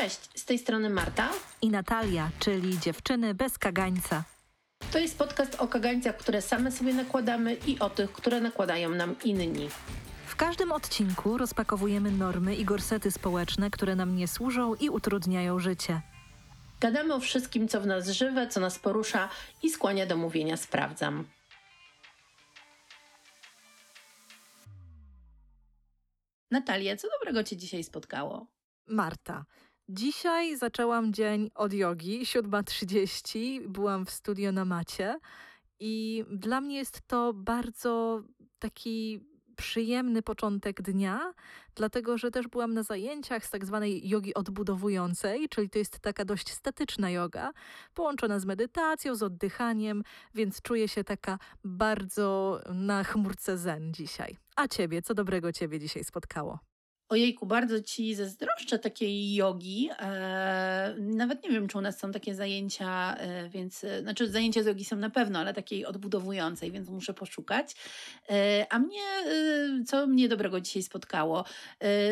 Cześć, z tej strony Marta i Natalia, czyli dziewczyny bez kagańca. To jest podcast o kagańcach, które same sobie nakładamy i o tych, które nakładają nam inni. W każdym odcinku rozpakowujemy normy i gorsety społeczne, które nam nie służą i utrudniają życie. Gadamy o wszystkim, co w nas żywe, co nas porusza i skłania do mówienia sprawdzam. Natalia, co dobrego Cię dzisiaj spotkało? Marta. Dzisiaj zaczęłam dzień od jogi, 7.30, byłam w studio na macie i dla mnie jest to bardzo taki przyjemny początek dnia, dlatego że też byłam na zajęciach z tak zwanej jogi odbudowującej, czyli to jest taka dość statyczna yoga, połączona z medytacją, z oddychaniem, więc czuję się taka bardzo na chmurce zen dzisiaj. A ciebie, co dobrego ciebie dzisiaj spotkało? Ojejku, bardzo ci zazdroszczę takiej jogi. E, nawet nie wiem, czy u nas są takie zajęcia, e, więc, e, znaczy zajęcia z jogi są na pewno, ale takiej odbudowującej, więc muszę poszukać. A mnie, co mnie dobrego dzisiaj spotkało?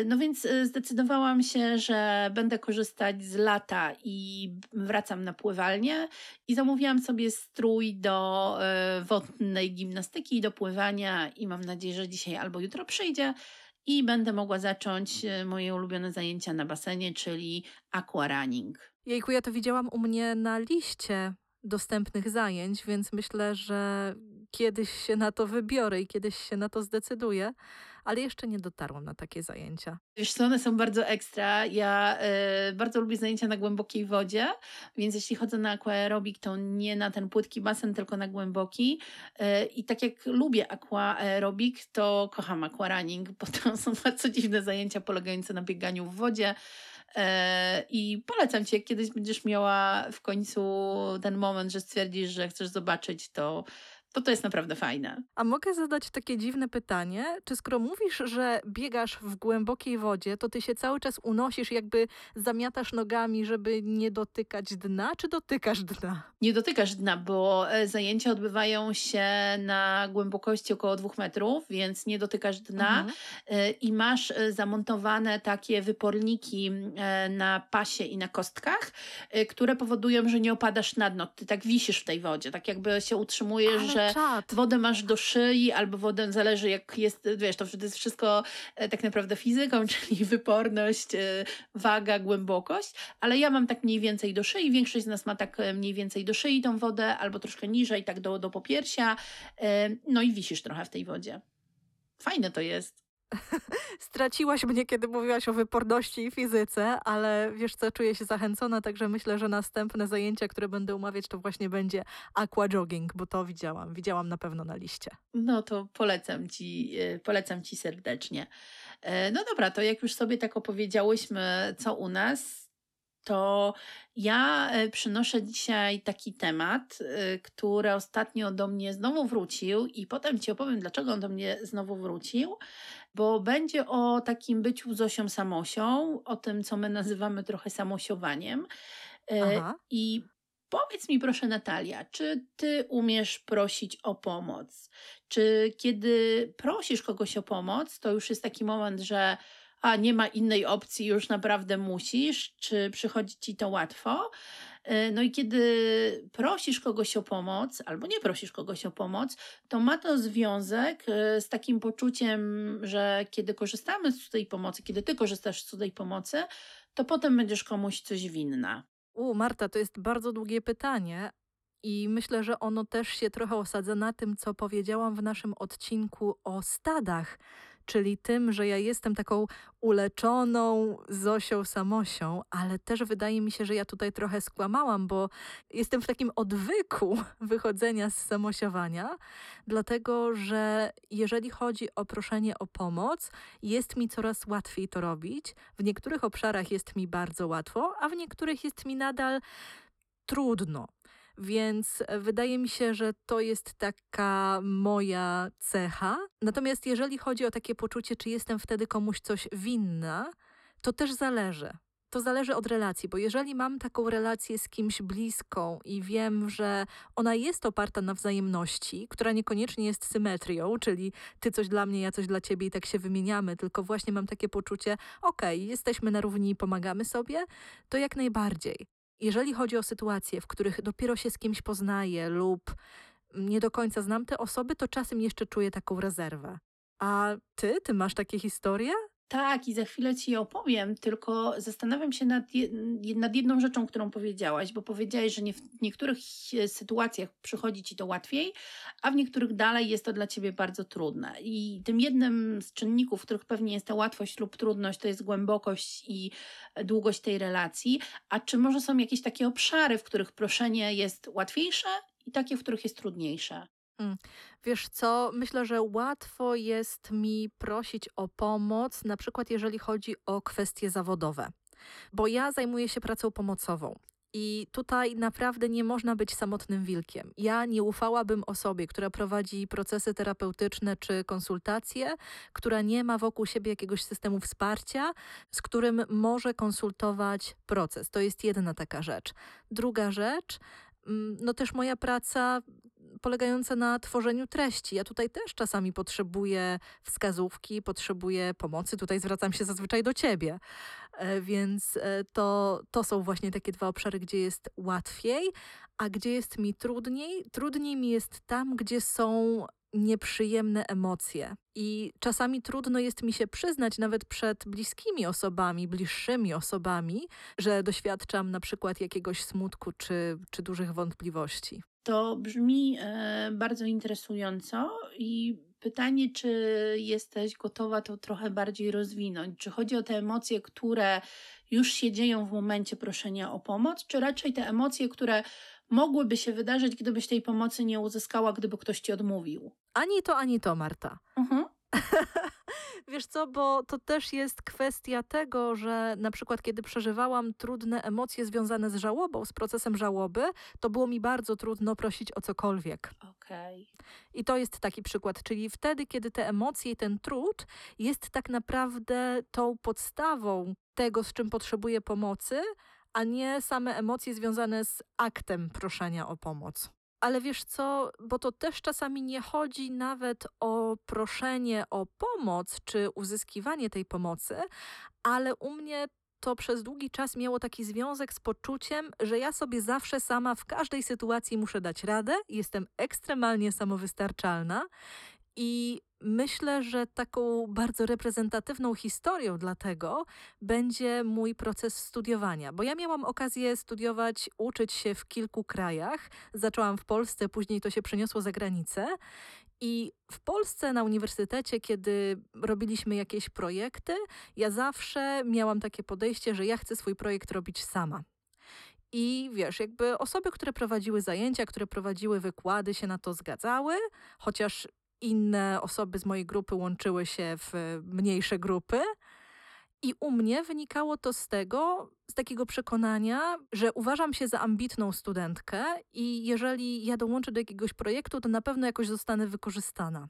No więc zdecydowałam się, że będę korzystać z lata i wracam na pływalnię i zamówiłam sobie strój do wodnej gimnastyki i do pływania i mam nadzieję, że dzisiaj albo jutro przyjdzie i będę mogła zacząć e, moje ulubione zajęcia na basenie, czyli aquarunning. Jejku, ja to widziałam u mnie na liście dostępnych zajęć, więc myślę, że kiedyś się na to wybiorę i kiedyś się na to zdecyduję, ale jeszcze nie dotarłam na takie zajęcia. Wiesz one są bardzo ekstra. Ja y, bardzo lubię zajęcia na głębokiej wodzie, więc jeśli chodzę na aquaerobik, to nie na ten płytki basen, tylko na głęboki. Y, I tak jak lubię aquaerobik, to kocham aquarunning, bo to są bardzo dziwne zajęcia polegające na bieganiu w wodzie, E, I polecam Ci, jak kiedyś będziesz miała w końcu ten moment, że stwierdzisz, że chcesz zobaczyć, to to to jest naprawdę fajne. A mogę zadać takie dziwne pytanie? Czy skoro mówisz, że biegasz w głębokiej wodzie, to ty się cały czas unosisz, jakby zamiatasz nogami, żeby nie dotykać dna, czy dotykasz dna? Nie dotykasz dna, bo e, zajęcia odbywają się na głębokości około dwóch metrów, więc nie dotykasz dna mhm. E, i masz e, zamontowane takie wyporniki na pasie i na kostkach, które powodują, że nie opadasz na dno. Ty tak wisisz w tej wodzie, tak jakby się utrzymujesz, Ale że czad. wodę masz do szyi albo wodę zależy jak jest, wiesz, to jest wszystko e, tak naprawdę fizyką, czyli wyporność, e, waga, głębokość, ale ja mam tak mniej więcej do szyi, większość z nas ma tak e, mniej więcej do szyi tą wodę albo troszkę niżej, tak do, do popiersia, no i wisisz trochę w tej wodzie. Fajne to jest. Straciłaś mnie, kiedy mówiłaś o wyporności i fizyce, ale wiesz co, czuję się zachęcona, także myślę, że następne zajęcia, które będę umawiać, to właśnie będzie aqua jogging, bo to widziałam. Widziałam na pewno na liście. No to polecam ci, e, polecam ci serdecznie. E, no dobra, to jak już sobie tak opowiedziałyśmy, co u nas, to ja e, przynoszę dzisiaj taki temat, który ostatnio do mnie znowu wrócił, i potem Ci opowiem, dlaczego on do mnie znowu wrócił, bo będzie o takim byciu Zosią Samosią, o tym, co my nazywamy trochę samosiowaniem. E, Aha. I Powiedz mi proszę, Natalia, czy ty umiesz prosić o pomoc? Czy kiedy prosisz kogoś o pomoc, to już jest taki moment, że a nie ma innej opcji, już naprawdę musisz, czy przychodzi ci to łatwo. E, no i kiedy prosisz kogoś o pomoc, albo nie prosisz kogoś o pomoc, to ma to związek e, z takim poczuciem, że kiedy korzystamy z tej pomocy, kiedy ty korzystasz z tej pomocy, to potem będziesz komuś coś winna. U, Marta, to jest bardzo długie pytanie, i myślę, że ono też się trochę osadza na tym, co powiedziałam w naszym odcinku o stadach, czyli tym, że ja jestem taką uleczoną Zosią Samosią, ale też wydaje mi się, że ja tutaj trochę skłamałam, bo jestem w takim odwyku wychodzenia z samosiowania, dlatego że jeżeli chodzi o proszenie o pomoc, jest mi coraz łatwiej to robić. W niektórych obszarach jest mi bardzo łatwo, a w niektórych jest mi nadal trudno. Więc wydaje mi się, że to jest taka moja cecha. Natomiast jeżeli chodzi o takie poczucie, czy jestem wtedy komuś coś winna, to też zależy. to zależy od relacji, bo jeżeli mam taką relację z kimś bliską i wiem, że ona jest oparta na wzajemności, która niekoniecznie jest symetrią, czyli ty coś dla mnie, ja coś dla ciebie i tak się wymieniamy, tylko właśnie mam takie poczucie, okej, okay, jesteśmy na równi i pomagamy sobie, to jak najbardziej. Jeżeli chodzi o sytuacje, w których dopiero się z kimś poznaję lub nie do końca znam te osoby, to czasem jeszcze czuję taką rezerwę. A ty, ty masz takie historie? Tak, i za chwilę ci opowiem, tylko zastanawiam się nad, nad jedną rzeczą, którą powiedziałaś, bo powiedziałaś, że nie, w niektórych sytuacjach przychodzi ci to łatwiej, a w niektórych dalej jest to dla ciebie bardzo trudne. I tym jednym z czynników, których pewnie jest ta łatwość lub trudność, to jest głębokość i długość tej relacji. A czy może są jakieś takie obszary, w których proszenie jest łatwiejsze i takie, w których jest trudniejsze? Mm. Wiesz co, myślę, że łatwo jest mi prosić o pomoc, na przykład jeżeli chodzi o kwestie zawodowe, bo ja zajmuję się pracą pomocową. I tutaj naprawdę nie można być samotnym wilkiem. Ja nie ufałabym osobie, która prowadzi procesy terapeutyczne czy konsultacje, która nie ma wokół siebie jakiegoś systemu wsparcia, z którym może konsultować proces. To jest jedna taka rzecz. Druga rzecz, mm, no też moja praca polegające na tworzeniu treści. Ja tutaj też czasami potrzebuję wskazówki, potrzebuję pomocy. Tutaj zwracam się zazwyczaj do ciebie. E, więc e, to, to są właśnie takie dwa obszary, gdzie jest łatwiej, a gdzie jest mi trudniej. Trudniej mi jest tam, gdzie są nieprzyjemne emocje. I czasami trudno jest mi się przyznać, nawet przed bliskimi osobami, bliższymi osobami, że doświadczam na przykład jakiegoś smutku czy, czy dużych wątpliwości. To brzmi e, bardzo interesująco i pytanie, czy jesteś gotowa to trochę bardziej rozwinąć? Czy chodzi o te emocje, które już się dzieją w momencie proszenia o pomoc, czy raczej te emocje, które mogłyby się wydarzyć, gdybyś tej pomocy nie uzyskała, gdyby ktoś ci odmówił? Ani to, ani to, Marta. Mhm. Wiesz co, bo to też jest kwestia tego, że na przykład kiedy przeżywałam trudne emocje związane z żałobą, z procesem żałoby, to było mi bardzo trudno prosić o cokolwiek. Okay. I to jest taki przykład, czyli wtedy, kiedy te emocje i ten trud jest tak naprawdę tą podstawą tego, z czym potrzebuję pomocy, a nie same emocje związane z aktem proszenia o pomoc. Ale wiesz co, bo to też czasami nie chodzi nawet o proszenie o pomoc czy uzyskiwanie tej pomocy, ale u mnie to przez długi czas miało taki związek z poczuciem, że ja sobie zawsze sama w każdej sytuacji muszę dać radę, jestem ekstremalnie samowystarczalna i myślę, że taką bardzo reprezentatywną historią dla tego będzie mój proces studiowania, bo ja miałam okazję studiować, uczyć się w kilku krajach. Zaczęłam w Polsce, później to się przeniosło za granicę. I w Polsce na uniwersytecie, kiedy robiliśmy jakieś projekty, ja zawsze miałam takie podejście, że ja chcę swój projekt robić sama. I wiesz, jakby osoby, które prowadziły zajęcia, które prowadziły wykłady, się na to zgadzały, chociaż inne osoby z mojej grupy łączyły się w mniejsze grupy. I u mnie wynikało to z tego, z takiego przekonania, że uważam się za ambitną studentkę i jeżeli ja dołączę do jakiegoś projektu, to na pewno jakoś zostanę wykorzystana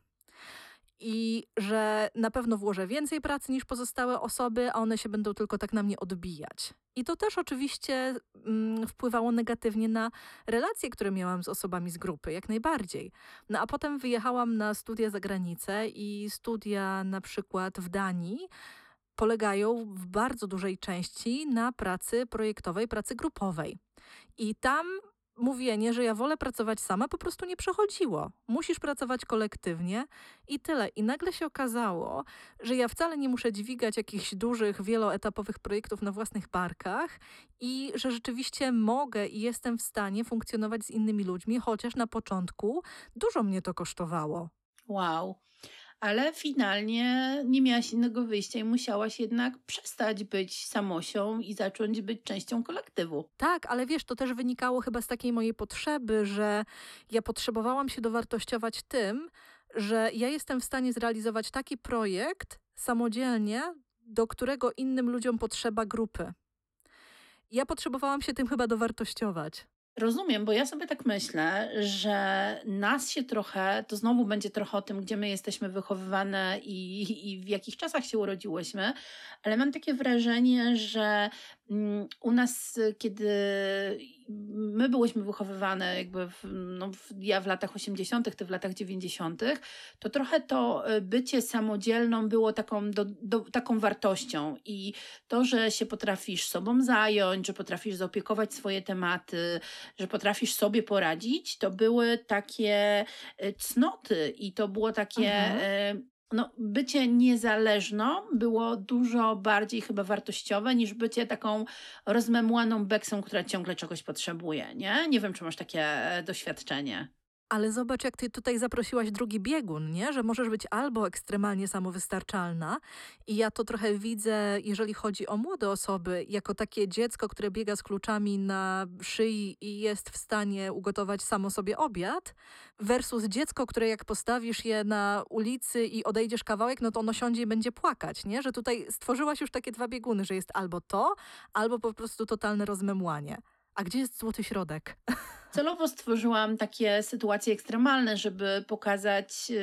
i że na pewno włożę więcej pracy niż pozostałe osoby, a one się będą tylko tak na mnie odbijać. I to też oczywiście mm, wpływało negatywnie na relacje, które miałam z osobami z grupy, jak najbardziej. No a potem wyjechałam na studia za granicę i studia na przykład w Danii polegają w bardzo dużej części na pracy projektowej, pracy grupowej. I tam mówienie, że ja wolę pracować sama, po prostu nie przechodziło. Musisz pracować kolektywnie i tyle. I nagle się okazało, że ja wcale nie muszę dźwigać jakichś dużych, wieloetapowych projektów na własnych barkach i że rzeczywiście mogę i jestem w stanie funkcjonować z innymi ludźmi, chociaż na początku dużo mnie to kosztowało. Wow ale finalnie nie miałaś innego wyjścia i musiałaś jednak przestać być samosią i zacząć być częścią kolektywu. Tak, ale wiesz, to też wynikało chyba z takiej mojej potrzeby, że ja potrzebowałam się dowartościować tym, że ja jestem w stanie zrealizować taki projekt samodzielnie, do którego innym ludziom potrzeba grupy. Ja potrzebowałam się tym chyba dowartościować. Rozumiem, bo ja sobie tak myślę, że nas się trochę, to znowu będzie trochę o tym, gdzie my jesteśmy wychowywane i, i w jakich czasach się urodziłyśmy, ale mam takie wrażenie, że u nas, kiedy my byłyśmy wychowywane, jakby w, no, w, ja w latach 80., ty w latach 90., to trochę to y, bycie samodzielną było taką, do, do, taką wartością i to, że się potrafisz sobą zająć, że potrafisz zaopiekować swoje tematy, że potrafisz sobie poradzić, to były takie y, cnoty i to było takie. Mhm. No, bycie niezależną było dużo bardziej chyba wartościowe niż bycie taką rozmemłaną beksą, która ciągle czegoś potrzebuje, nie? Nie wiem, czy masz takie e, doświadczenie. Ale zobacz, jak ty tutaj zaprosiłaś drugi biegun, nie? Że możesz być albo ekstremalnie samowystarczalna i ja to trochę widzę, jeżeli chodzi o młode osoby, jako takie dziecko, które biega z kluczami na szyi i jest w stanie ugotować samo sobie obiad, versus dziecko, które jak postawisz je na ulicy i odejdziesz kawałek, no to ono siądzie i będzie płakać, nie? Że tutaj stworzyłaś już takie dwa bieguny, że jest albo to, albo po prostu totalne rozmemłanie. A gdzie jest złoty środek? Celowo stworzyłam takie sytuacje ekstremalne, żeby pokazać yy,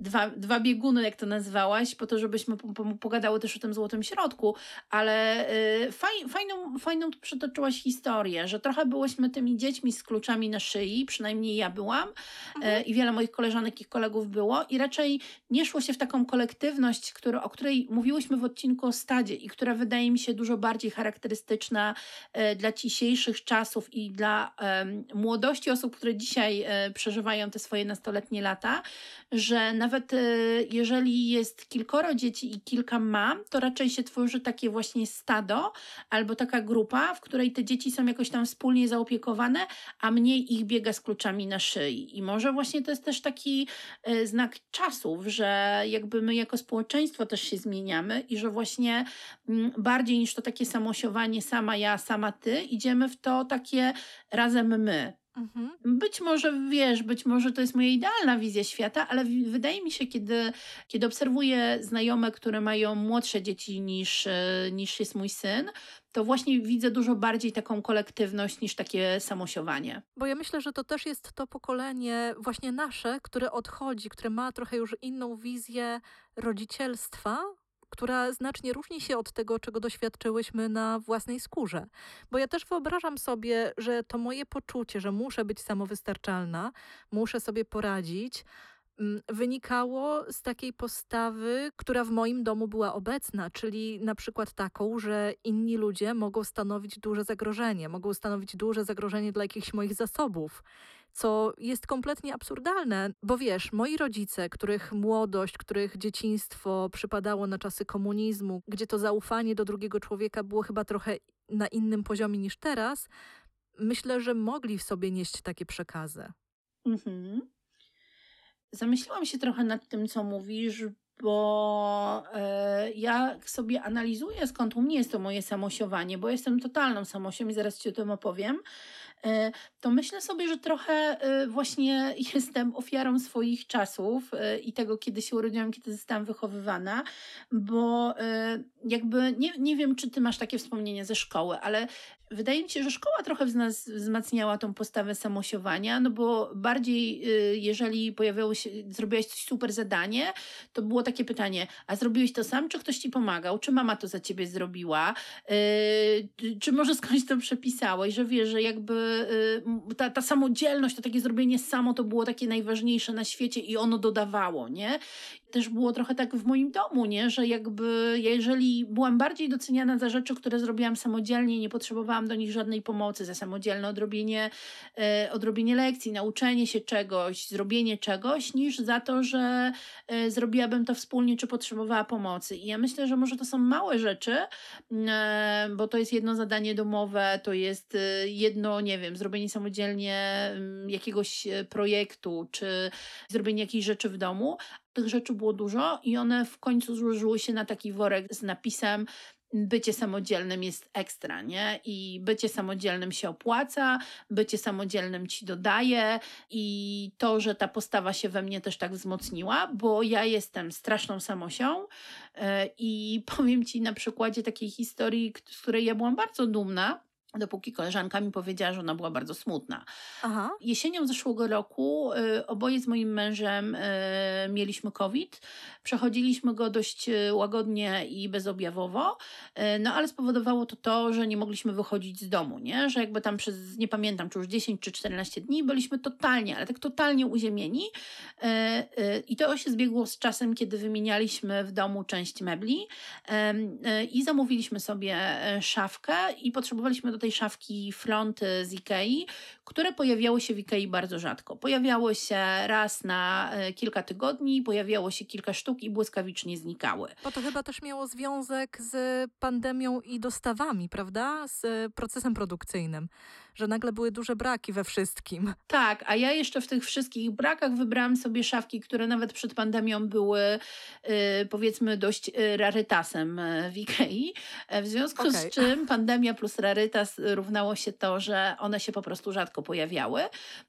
dwa, dwa bieguny, jak to nazwałaś, po to, żebyśmy po, po, pogadały też o tym złotym środku, ale yy, faj, fajną, fajną tu przytoczyłaś historię, że trochę byłyśmy tymi dziećmi z kluczami na szyi, przynajmniej ja byłam mhm. yy, i wiele moich koleżanek i kolegów było i raczej nie szło się w taką kolektywność, który, o której mówiłyśmy w odcinku o stadzie i która wydaje mi się dużo bardziej charakterystyczna yy, dla dzisiejszych czasów i dla młodości osób, które dzisiaj e, przeżywają te swoje nastoletnie lata, że nawet e, jeżeli jest kilkoro dzieci i kilka mam, to raczej się tworzy takie właśnie stado albo taka grupa, w której te dzieci są jakoś tam wspólnie zaopiekowane, a mniej ich biega z kluczami na szyi. I może właśnie to jest też taki e, znak czasów, że jakby my jako społeczeństwo też się zmieniamy i że właśnie mm, bardziej niż to takie samosiowanie sama ja, sama ty, idziemy w to takie razem my. Mhm. Być może wiesz, być może to jest moja idealna wizja świata, ale wydaje mi się, kiedy, kiedy obserwuję znajome, które mają młodsze dzieci niż, e, niż jest mój syn, to właśnie widzę dużo bardziej taką kolektywność niż takie samosiowanie. Bo ja myślę, że to też jest to pokolenie właśnie nasze, które odchodzi, które ma trochę już inną wizję rodzicielstwa, która znacznie różni się od tego, czego doświadczyłyśmy na własnej skórze. Bo ja też wyobrażam sobie, że to moje poczucie, że muszę być samowystarczalna, muszę sobie poradzić, mm, wynikało z takiej postawy, która w moim domu była obecna, czyli na przykład taką, że inni ludzie mogą stanowić duże zagrożenie, mogą stanowić duże zagrożenie dla jakichś moich zasobów co jest kompletnie absurdalne, bo wiesz, moi rodzice, których młodość, których dzieciństwo przypadało na czasy komunizmu, gdzie to zaufanie do drugiego człowieka było chyba trochę na innym poziomie niż teraz, myślę, że mogli w sobie nieść takie przekazy. Mhm. Zamyśliłam się trochę nad tym, co mówisz, bo e, ja sobie analizuję, skąd u mnie jest to moje samosiowanie, bo jestem totalną samosią i zaraz Ci o tym opowiem. E, to myślę sobie, że trochę e, właśnie jestem ofiarą swoich czasów e, i tego, kiedy się urodziłam, kiedy zostałam wychowywana, bo jakby nie, nie wiem, czy ty masz takie wspomnienia ze szkoły, ale wydaje mi się, że szkoła trochę w nas wzmacniała tą postawę samosiowania, no bo bardziej, jeżeli pojawiało się, zrobiłaś coś super zadanie, to było takie pytanie, a zrobiłeś to sam, czy ktoś ci pomagał, czy mama to za ciebie zrobiła, czy może skądś to przepisałeś, że wiesz, że jakby Y, ta, ta samodzielność, to takie zrobienie samo to było takie najważniejsze na świecie i ono dodawało, nie? Też było trochę tak w moim domu, nie? że jakby jeżeli byłam bardziej doceniana za rzeczy, które zrobiłam samodzielnie, nie potrzebowałam do nich żadnej pomocy, za samodzielne odrobienie, e, odrobienie lekcji, nauczenie się czegoś, zrobienie czegoś, niż za to, że e, zrobiłabym to wspólnie, czy potrzebowała pomocy. I ja myślę, że może to są małe rzeczy, e, bo to jest jedno zadanie domowe, to jest e, jedno, nie wiem, zrobienie samodzielnie mm, jakiegoś e, projektu, czy zrobienie jakiejś rzeczy w domu, tych rzeczy było dużo i one w końcu złożyły się na taki worek z napisem bycie samodzielnym jest ekstra, nie? I bycie samodzielnym się opłaca, bycie samodzielnym ci dodaje i to, że ta postawa się we mnie też tak wzmocniła, bo ja jestem straszną samosią e, i powiem ci na przykładzie takiej historii, z której ja byłam bardzo dumna, dopóki koleżanka mi powiedziała, że ona była bardzo smutna. Aha. Jesienią zeszłego roku y, oboje z moim mężem y, mieliśmy COVID. Przechodziliśmy go dość y, łagodnie i bezobjawowo, y, no ale spowodowało to to, że nie mogliśmy wychodzić z domu, nie? Że jakby tam przez, nie pamiętam, czy już 10 czy 14 dni byliśmy totalnie, ale tak totalnie uziemieni. Y, y, I to się zbiegło z czasem, kiedy wymienialiśmy w domu część mebli i zamówiliśmy sobie y, szafkę i potrzebowaliśmy do tej szafki fronty z Ikei, które pojawiały się w Ikei bardzo rzadko. Pojawiało się raz na e, kilka tygodni, pojawiało się kilka sztuk i błyskawicznie znikały. Bo to chyba też miało związek z pandemią i dostawami, prawda? Z e, procesem produkcyjnym, że nagle były duże braki we wszystkim. Tak, a ja jeszcze w tych wszystkich brakach wybrałam sobie szafki, które nawet przed pandemią były y, powiedzmy dość y, rarytasem y, w Ikei. E, W związku Okej. z czym pandemia plus rarytas równało się to, że one się po prostu rzadko pojawiały.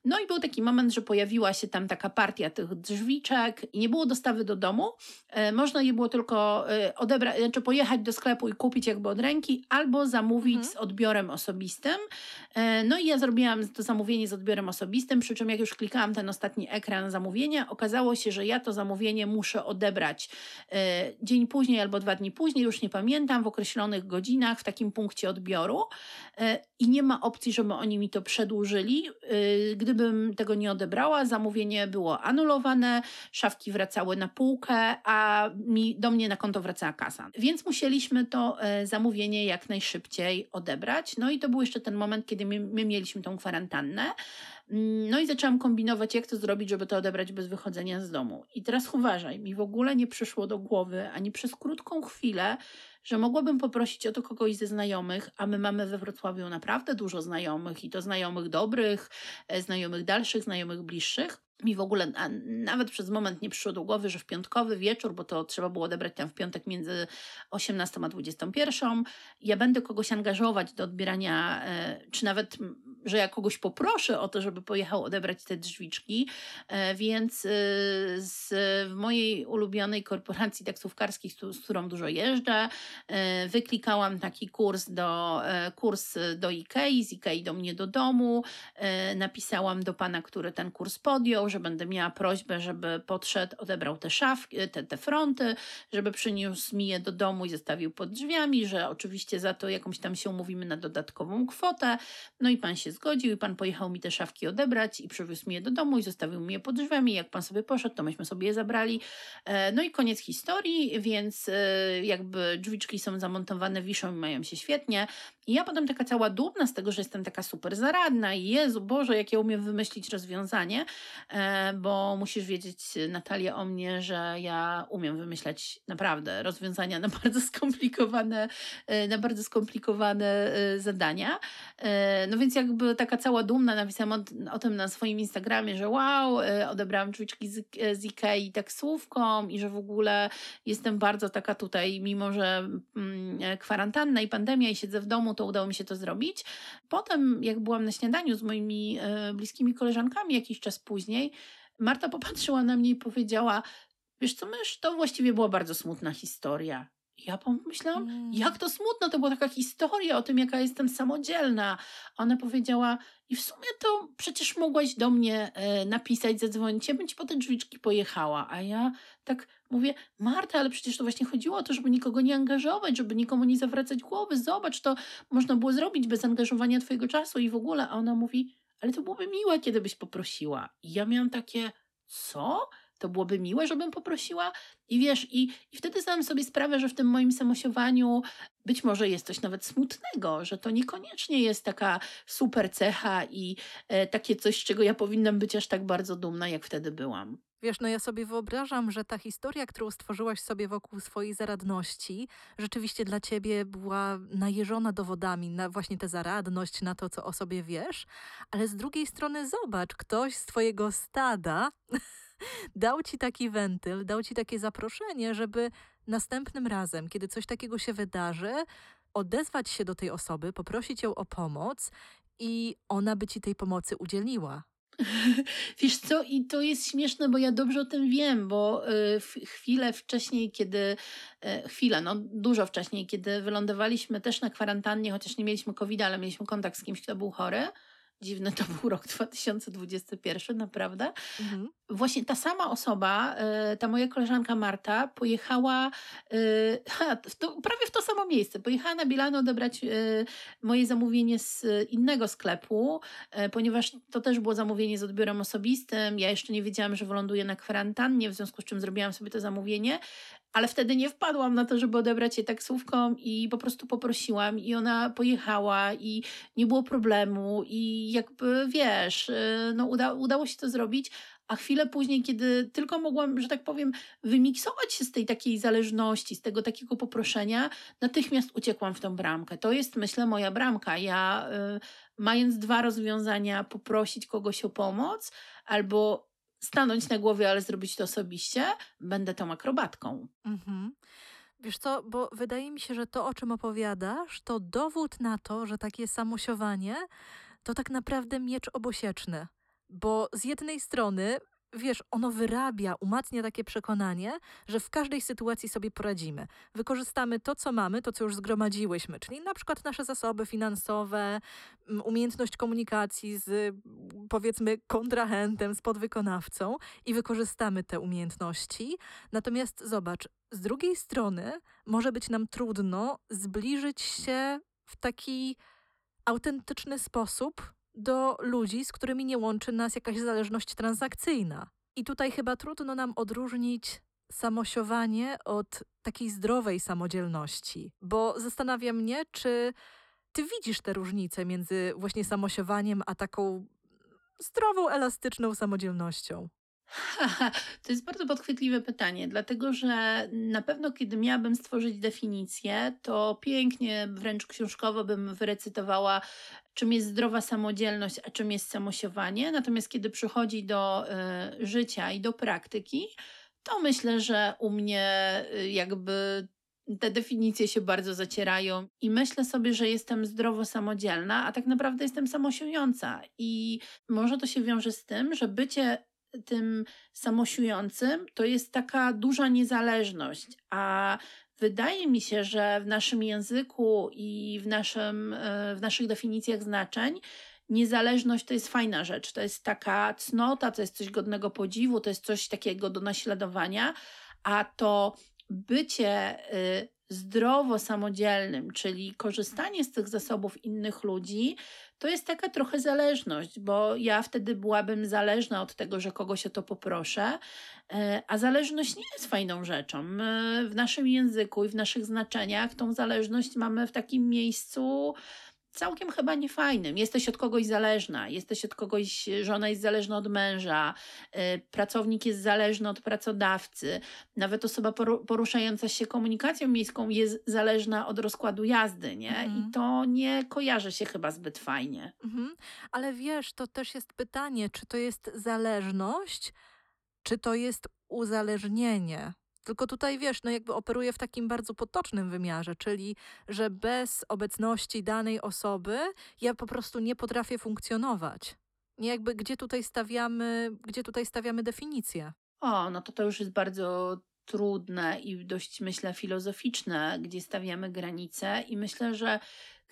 No i był taki moment, że pojawiła się tam taka partia tych drzwiczek i nie było dostawy do domu. E, Można je było tylko odebrać, znaczy pojechać do sklepu i kupić jakby od ręki, albo zamówić Mhm. z odbiorem osobistym. No i ja zrobiłam to zamówienie z odbiorem osobistym, przy czym jak już klikałam ten ostatni ekran zamówienia, okazało się, że ja to zamówienie muszę odebrać e, dzień później albo dwa dni później, już nie pamiętam, w określonych godzinach w takim punkcie odbioru e, i nie ma opcji, żeby oni mi to przedłużyli. E, Gdybym tego nie odebrała, zamówienie było anulowane, szafki wracały na półkę, a mi, do mnie na konto wracała kasa. Więc musieliśmy to zamówienie jak najszybciej odebrać. No i to był jeszcze ten moment, kiedy my, my mieliśmy tą kwarantannę. Mm, No i zaczęłam kombinować, jak to zrobić, żeby to odebrać bez wychodzenia z domu. I teraz uważaj, mi w ogóle nie przyszło do głowy ani przez krótką chwilę, że mogłabym poprosić o to kogoś ze znajomych, a my mamy we Wrocławiu naprawdę dużo znajomych i to znajomych dobrych, e, znajomych dalszych, znajomych bliższych. Mi w ogóle a, nawet przez moment nie przyszło do głowy, że w piątkowy wieczór, bo to trzeba było odebrać tam w piątek między 18 a 21, ja będę kogoś angażować do odbierania, e, czy nawet, że ja kogoś poproszę o to, żeby pojechał odebrać te drzwiczki, E, więc z, w mojej ulubionej korporacji taksówkarskiej, z, z którą dużo jeżdżę, wyklikałam taki kurs do, e, kurs do Ikei, z Ikei do mnie do domu, e, napisałam do pana, który ten kurs podjął, że będę miała prośbę, żeby podszedł, odebrał te szafki, te, te fronty, żeby przyniósł mi je do domu i zostawił pod drzwiami, że oczywiście za to jakąś tam się umówimy na dodatkową kwotę. No i pan się zgodził i pan pojechał mi te szafki odebrać i przywiózł mi je do domu i zostawił mi je pod drzwiami. Jak pan sobie poszedł, to myśmy sobie je zabrali. E, No i koniec historii, więc e, jakby są zamontowane, wiszą i mają się świetnie. I ja potem taka cała dumna z tego, że jestem taka super zaradna i Jezu Boże, jak ja umiem wymyślić rozwiązanie, e, bo musisz wiedzieć Natalia o mnie, że ja umiem wymyślać naprawdę rozwiązania na bardzo skomplikowane, e, na bardzo skomplikowane e, zadania. No więc jakby taka cała dumna napisałam o, o tym na swoim Instagramie, że wow, odebrałam drzwiczki z, z Ikei taksówką i że w ogóle jestem bardzo taka tutaj, mimo że mm, kwarantanna i pandemia i siedzę w domu, to udało mi się to zrobić. Potem jak byłam na śniadaniu z moimi e, bliskimi koleżankami jakiś czas później, Marta popatrzyła na mnie i powiedziała, wiesz co, mysz, to właściwie była bardzo smutna historia. Ja pomyślałam, Mm. jak to smutno, to była taka historia o tym, jaka jestem samodzielna. Ona powiedziała, i w sumie to przecież mogłaś do mnie e, napisać, zadzwonić, ja bym ci po te drzwiczki pojechała. A ja tak mówię, Marta, ale przecież to właśnie chodziło o to, żeby nikogo nie angażować, żeby nikomu nie zawracać głowy. Zobacz, to można było zrobić bez angażowania twojego czasu i w ogóle. A ona mówi, ale to byłoby miłe, kiedy byś poprosiła. I ja miałam takie, co? To byłoby miłe, żebym poprosiła? I wiesz, i, i wtedy zdałam sobie sprawę, że w tym moim samosiowaniu być może jest coś nawet smutnego, że to niekoniecznie jest taka super cecha i e, takie coś, z czego ja powinnam być aż tak bardzo dumna, jak wtedy byłam. Wiesz, no ja sobie wyobrażam, że ta historia, którą stworzyłaś sobie wokół swojej zaradności, rzeczywiście dla ciebie była najeżona dowodami na właśnie tę zaradność, na to, co o sobie wiesz, ale z drugiej strony zobacz, ktoś z twojego stada dał ci taki wentyl, dał ci takie zaproszenie, żeby następnym razem, kiedy coś takiego się wydarzy, odezwać się do tej osoby, poprosić ją o pomoc i ona by ci tej pomocy udzieliła. Wiesz co, i to jest śmieszne, bo ja dobrze o tym wiem, bo y, chwilę wcześniej, kiedy, y, chwilę, no dużo wcześniej, kiedy wylądowaliśmy też na kwarantannie, chociaż nie mieliśmy covid ale mieliśmy kontakt z kimś, kto był chory, Dziwny to był rok 2021, naprawdę. Mhm. Właśnie ta sama osoba, e, ta moja koleżanka Marta, pojechała w to, prawie w to samo miejsce. Pojechała na Bilano odebrać e, moje zamówienie z innego sklepu, ponieważ to też było zamówienie z odbiorem osobistym. Ja jeszcze nie wiedziałam, że wyląduję na kwarantannie, w związku z czym zrobiłam sobie to zamówienie ale wtedy nie wpadłam na to, żeby odebrać je taksówką i po prostu poprosiłam i ona pojechała i nie było problemu i jakby wiesz, y, no uda, udało się to zrobić, a chwilę później, kiedy tylko mogłam, że tak powiem, wymiksować się z tej takiej zależności, z tego takiego poproszenia, natychmiast uciekłam w tą bramkę. To jest, myślę, moja bramka. Ja, y, mając dwa rozwiązania, poprosić kogoś o pomoc albo stanąć na głowie, ale zrobić to osobiście, będę tą akrobatką. Mhm. Wiesz co, bo wydaje mi się, że to, o czym opowiadasz, to dowód na to, że takie samosiowanie to tak naprawdę miecz obosieczny. Bo z jednej strony wiesz, ono wyrabia, umacnia takie przekonanie, że w każdej sytuacji sobie poradzimy. Wykorzystamy to, co mamy, to, co już zgromadziłyśmy, czyli na przykład nasze zasoby finansowe, umiejętność komunikacji z powiedzmy kontrahentem, z podwykonawcą i wykorzystamy te umiejętności. Natomiast zobacz, z drugiej strony może być nam trudno zbliżyć się w taki autentyczny sposób do ludzi, z którymi nie łączy nas jakaś zależność transakcyjna. I tutaj chyba trudno nam odróżnić samosiowanie od takiej zdrowej samodzielności, bo zastanawia mnie, czy ty widzisz te różnice między właśnie samosiowaniem a taką zdrową, elastyczną samodzielnością. To jest bardzo podchwytliwe pytanie, dlatego że na pewno, kiedy miałabym stworzyć definicję, to pięknie, wręcz książkowo bym wyrecytowała, czym jest zdrowa samodzielność, a czym jest samosiowanie. Natomiast kiedy przychodzi do y, życia i do praktyki, to myślę, że u mnie y, jakby te definicje się bardzo zacierają i myślę sobie, że jestem zdrowo samodzielna, a tak naprawdę jestem samosiująca. I może to się wiąże z tym, że bycie tym samosiującym, to jest taka duża niezależność, a wydaje mi się, że w naszym języku i w, naszym, e, w naszych definicjach znaczeń niezależność to jest fajna rzecz, to jest taka cnota, to jest coś godnego podziwu, to jest coś takiego do naśladowania, a to bycie y, zdrowo samodzielnym, czyli korzystanie z tych zasobów innych ludzi, to jest taka trochę zależność, bo ja wtedy byłabym zależna od tego, że kogoś o to poproszę, e, a zależność nie jest fajną rzeczą. My w naszym języku i w naszych znaczeniach tą zależność mamy w takim miejscu całkiem chyba niefajnym. Jesteś od kogoś zależna, jesteś od kogoś, żona jest zależna od męża, y, pracownik jest zależny od pracodawcy, nawet osoba poruszająca się komunikacją miejską jest zależna od rozkładu jazdy, nie? Mhm. I to nie kojarzy się chyba zbyt fajnie. Mhm. Ale wiesz, to też jest pytanie, czy to jest zależność, czy to jest uzależnienie? Tylko tutaj wiesz, no jakby operuje w takim bardzo potocznym wymiarze, czyli że bez obecności danej osoby ja po prostu nie potrafię funkcjonować. Jakby gdzie tutaj stawiamy, gdzie tutaj stawiamy definicję. O, no to to już jest bardzo trudne i dość myślę filozoficzne, gdzie stawiamy granice i myślę, że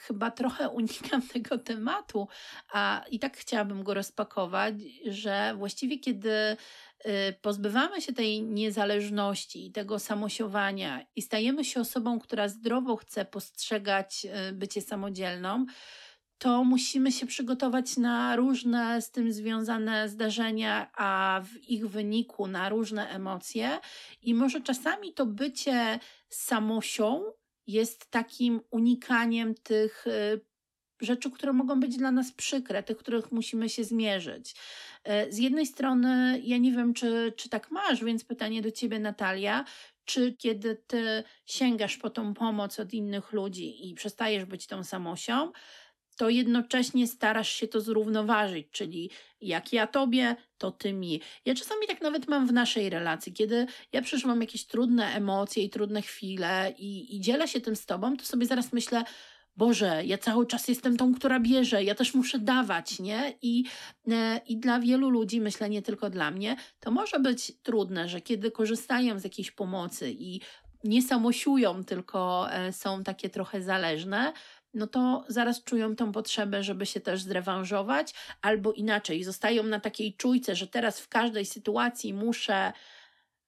chyba trochę unikam tego tematu, a i tak chciałabym go rozpakować, że właściwie kiedy Y, pozbywamy się tej niezależności i tego samosiowania i stajemy się osobą, która zdrowo chce postrzegać y, bycie samodzielną, to musimy się przygotować na różne z tym związane zdarzenia, a w ich wyniku na różne emocje. I może czasami to bycie samosią jest takim unikaniem tych y, rzeczy, które mogą być dla nas przykre, tych, których musimy się zmierzyć. E, z jednej strony, ja nie wiem, czy, czy tak masz, więc pytanie do ciebie, Natalia. Czy kiedy ty sięgasz po tą pomoc od innych ludzi i przestajesz być tą samosią, to jednocześnie starasz się to zrównoważyć, czyli jak ja tobie, to ty mi. Ja czasami tak nawet mam w naszej relacji, kiedy ja przeżywam jakieś trudne emocje i trudne chwile i, i dzielę się tym z tobą, to sobie zaraz myślę, Boże, ja cały czas jestem tą, która bierze, ja też muszę dawać, nie? I, e, I dla wielu ludzi, myślę nie tylko dla mnie, to może być trudne, że kiedy korzystają z jakiejś pomocy i nie samosiują, tylko e, są takie trochę zależne, no to zaraz czują tą potrzebę, żeby się też zrewanżować, albo inaczej, zostają na takiej czujce, że teraz w każdej sytuacji muszę.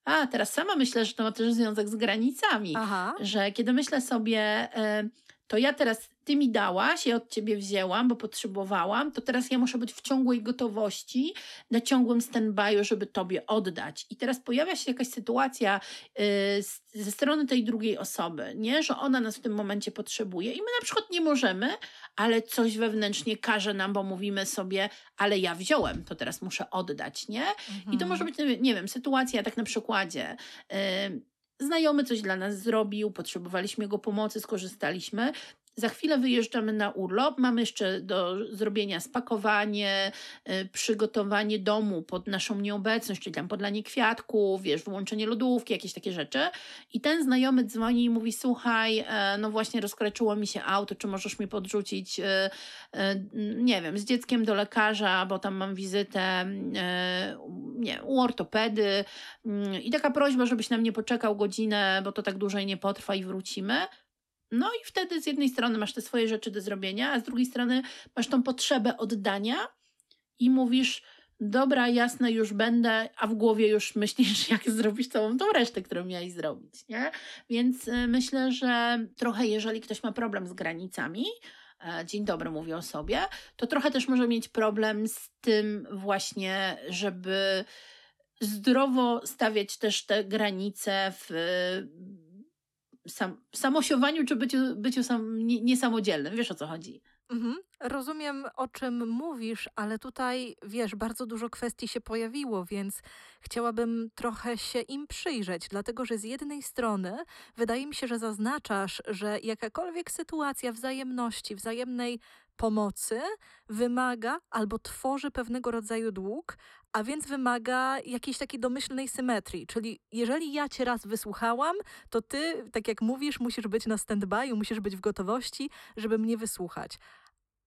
A, teraz sama myślę, że to ma też związek z granicami, Aha. że kiedy myślę sobie, e, to ja teraz ty mi dałaś, ja od ciebie wzięłam, bo potrzebowałam, to teraz ja muszę być w ciągłej gotowości, na ciągłym stand-by'u, żeby tobie oddać. I teraz pojawia się jakaś sytuacja yy, ze strony tej drugiej osoby, nie? że ona nas w tym momencie potrzebuje i my na przykład nie możemy, ale coś wewnętrznie każe nam, bo mówimy sobie, ale ja wziąłem, to teraz muszę oddać, nie? Mhm. I to może być, nie wiem, sytuacja tak na przykładzie. Yy, Znajomy coś dla nas zrobił, potrzebowaliśmy jego pomocy, skorzystaliśmy. Za chwilę wyjeżdżamy na urlop. Mamy jeszcze do zrobienia spakowanie, y, przygotowanie domu pod naszą nieobecność, czyli tam podlanie kwiatków, wiesz, wyłączenie lodówki, jakieś takie rzeczy. I ten znajomy dzwoni i mówi: Słuchaj, e, no właśnie rozkraczyło mi się auto, czy możesz mi podrzucić, e, e, nie wiem, z dzieckiem do lekarza, bo tam mam wizytę nie, u ortopedy. Mm, I taka prośba, żebyś na mnie poczekał godzinę, bo to tak dłużej nie potrwa i wrócimy. No i wtedy z jednej strony masz te swoje rzeczy do zrobienia, a z drugiej strony masz tą potrzebę oddania i mówisz, dobra, jasne, już będę, a w głowie już myślisz, jak zrobić całą tą resztę, którą miałeś zrobić, nie? Więc y, myślę, że trochę jeżeli ktoś ma problem z granicami, e, dzień dobry mówię o sobie, to trochę też może mieć problem z tym właśnie, żeby zdrowo stawiać też te granice w sam, samosiowaniu czy byciu, byciu sam, nie, niesamodzielnym. Wiesz o co chodzi. Mhm. Rozumiem, o czym mówisz, ale tutaj, wiesz, bardzo dużo kwestii się pojawiło, więc chciałabym trochę się im przyjrzeć, dlatego że z jednej strony wydaje mi się, że zaznaczasz, że jakakolwiek sytuacja wzajemności, wzajemnej pomocy wymaga albo tworzy pewnego rodzaju dług, a więc wymaga jakiejś takiej domyślnej symetrii. Czyli jeżeli ja cię raz wysłuchałam, to ty, tak jak mówisz, musisz być na stand-by, musisz być w gotowości, żeby mnie wysłuchać.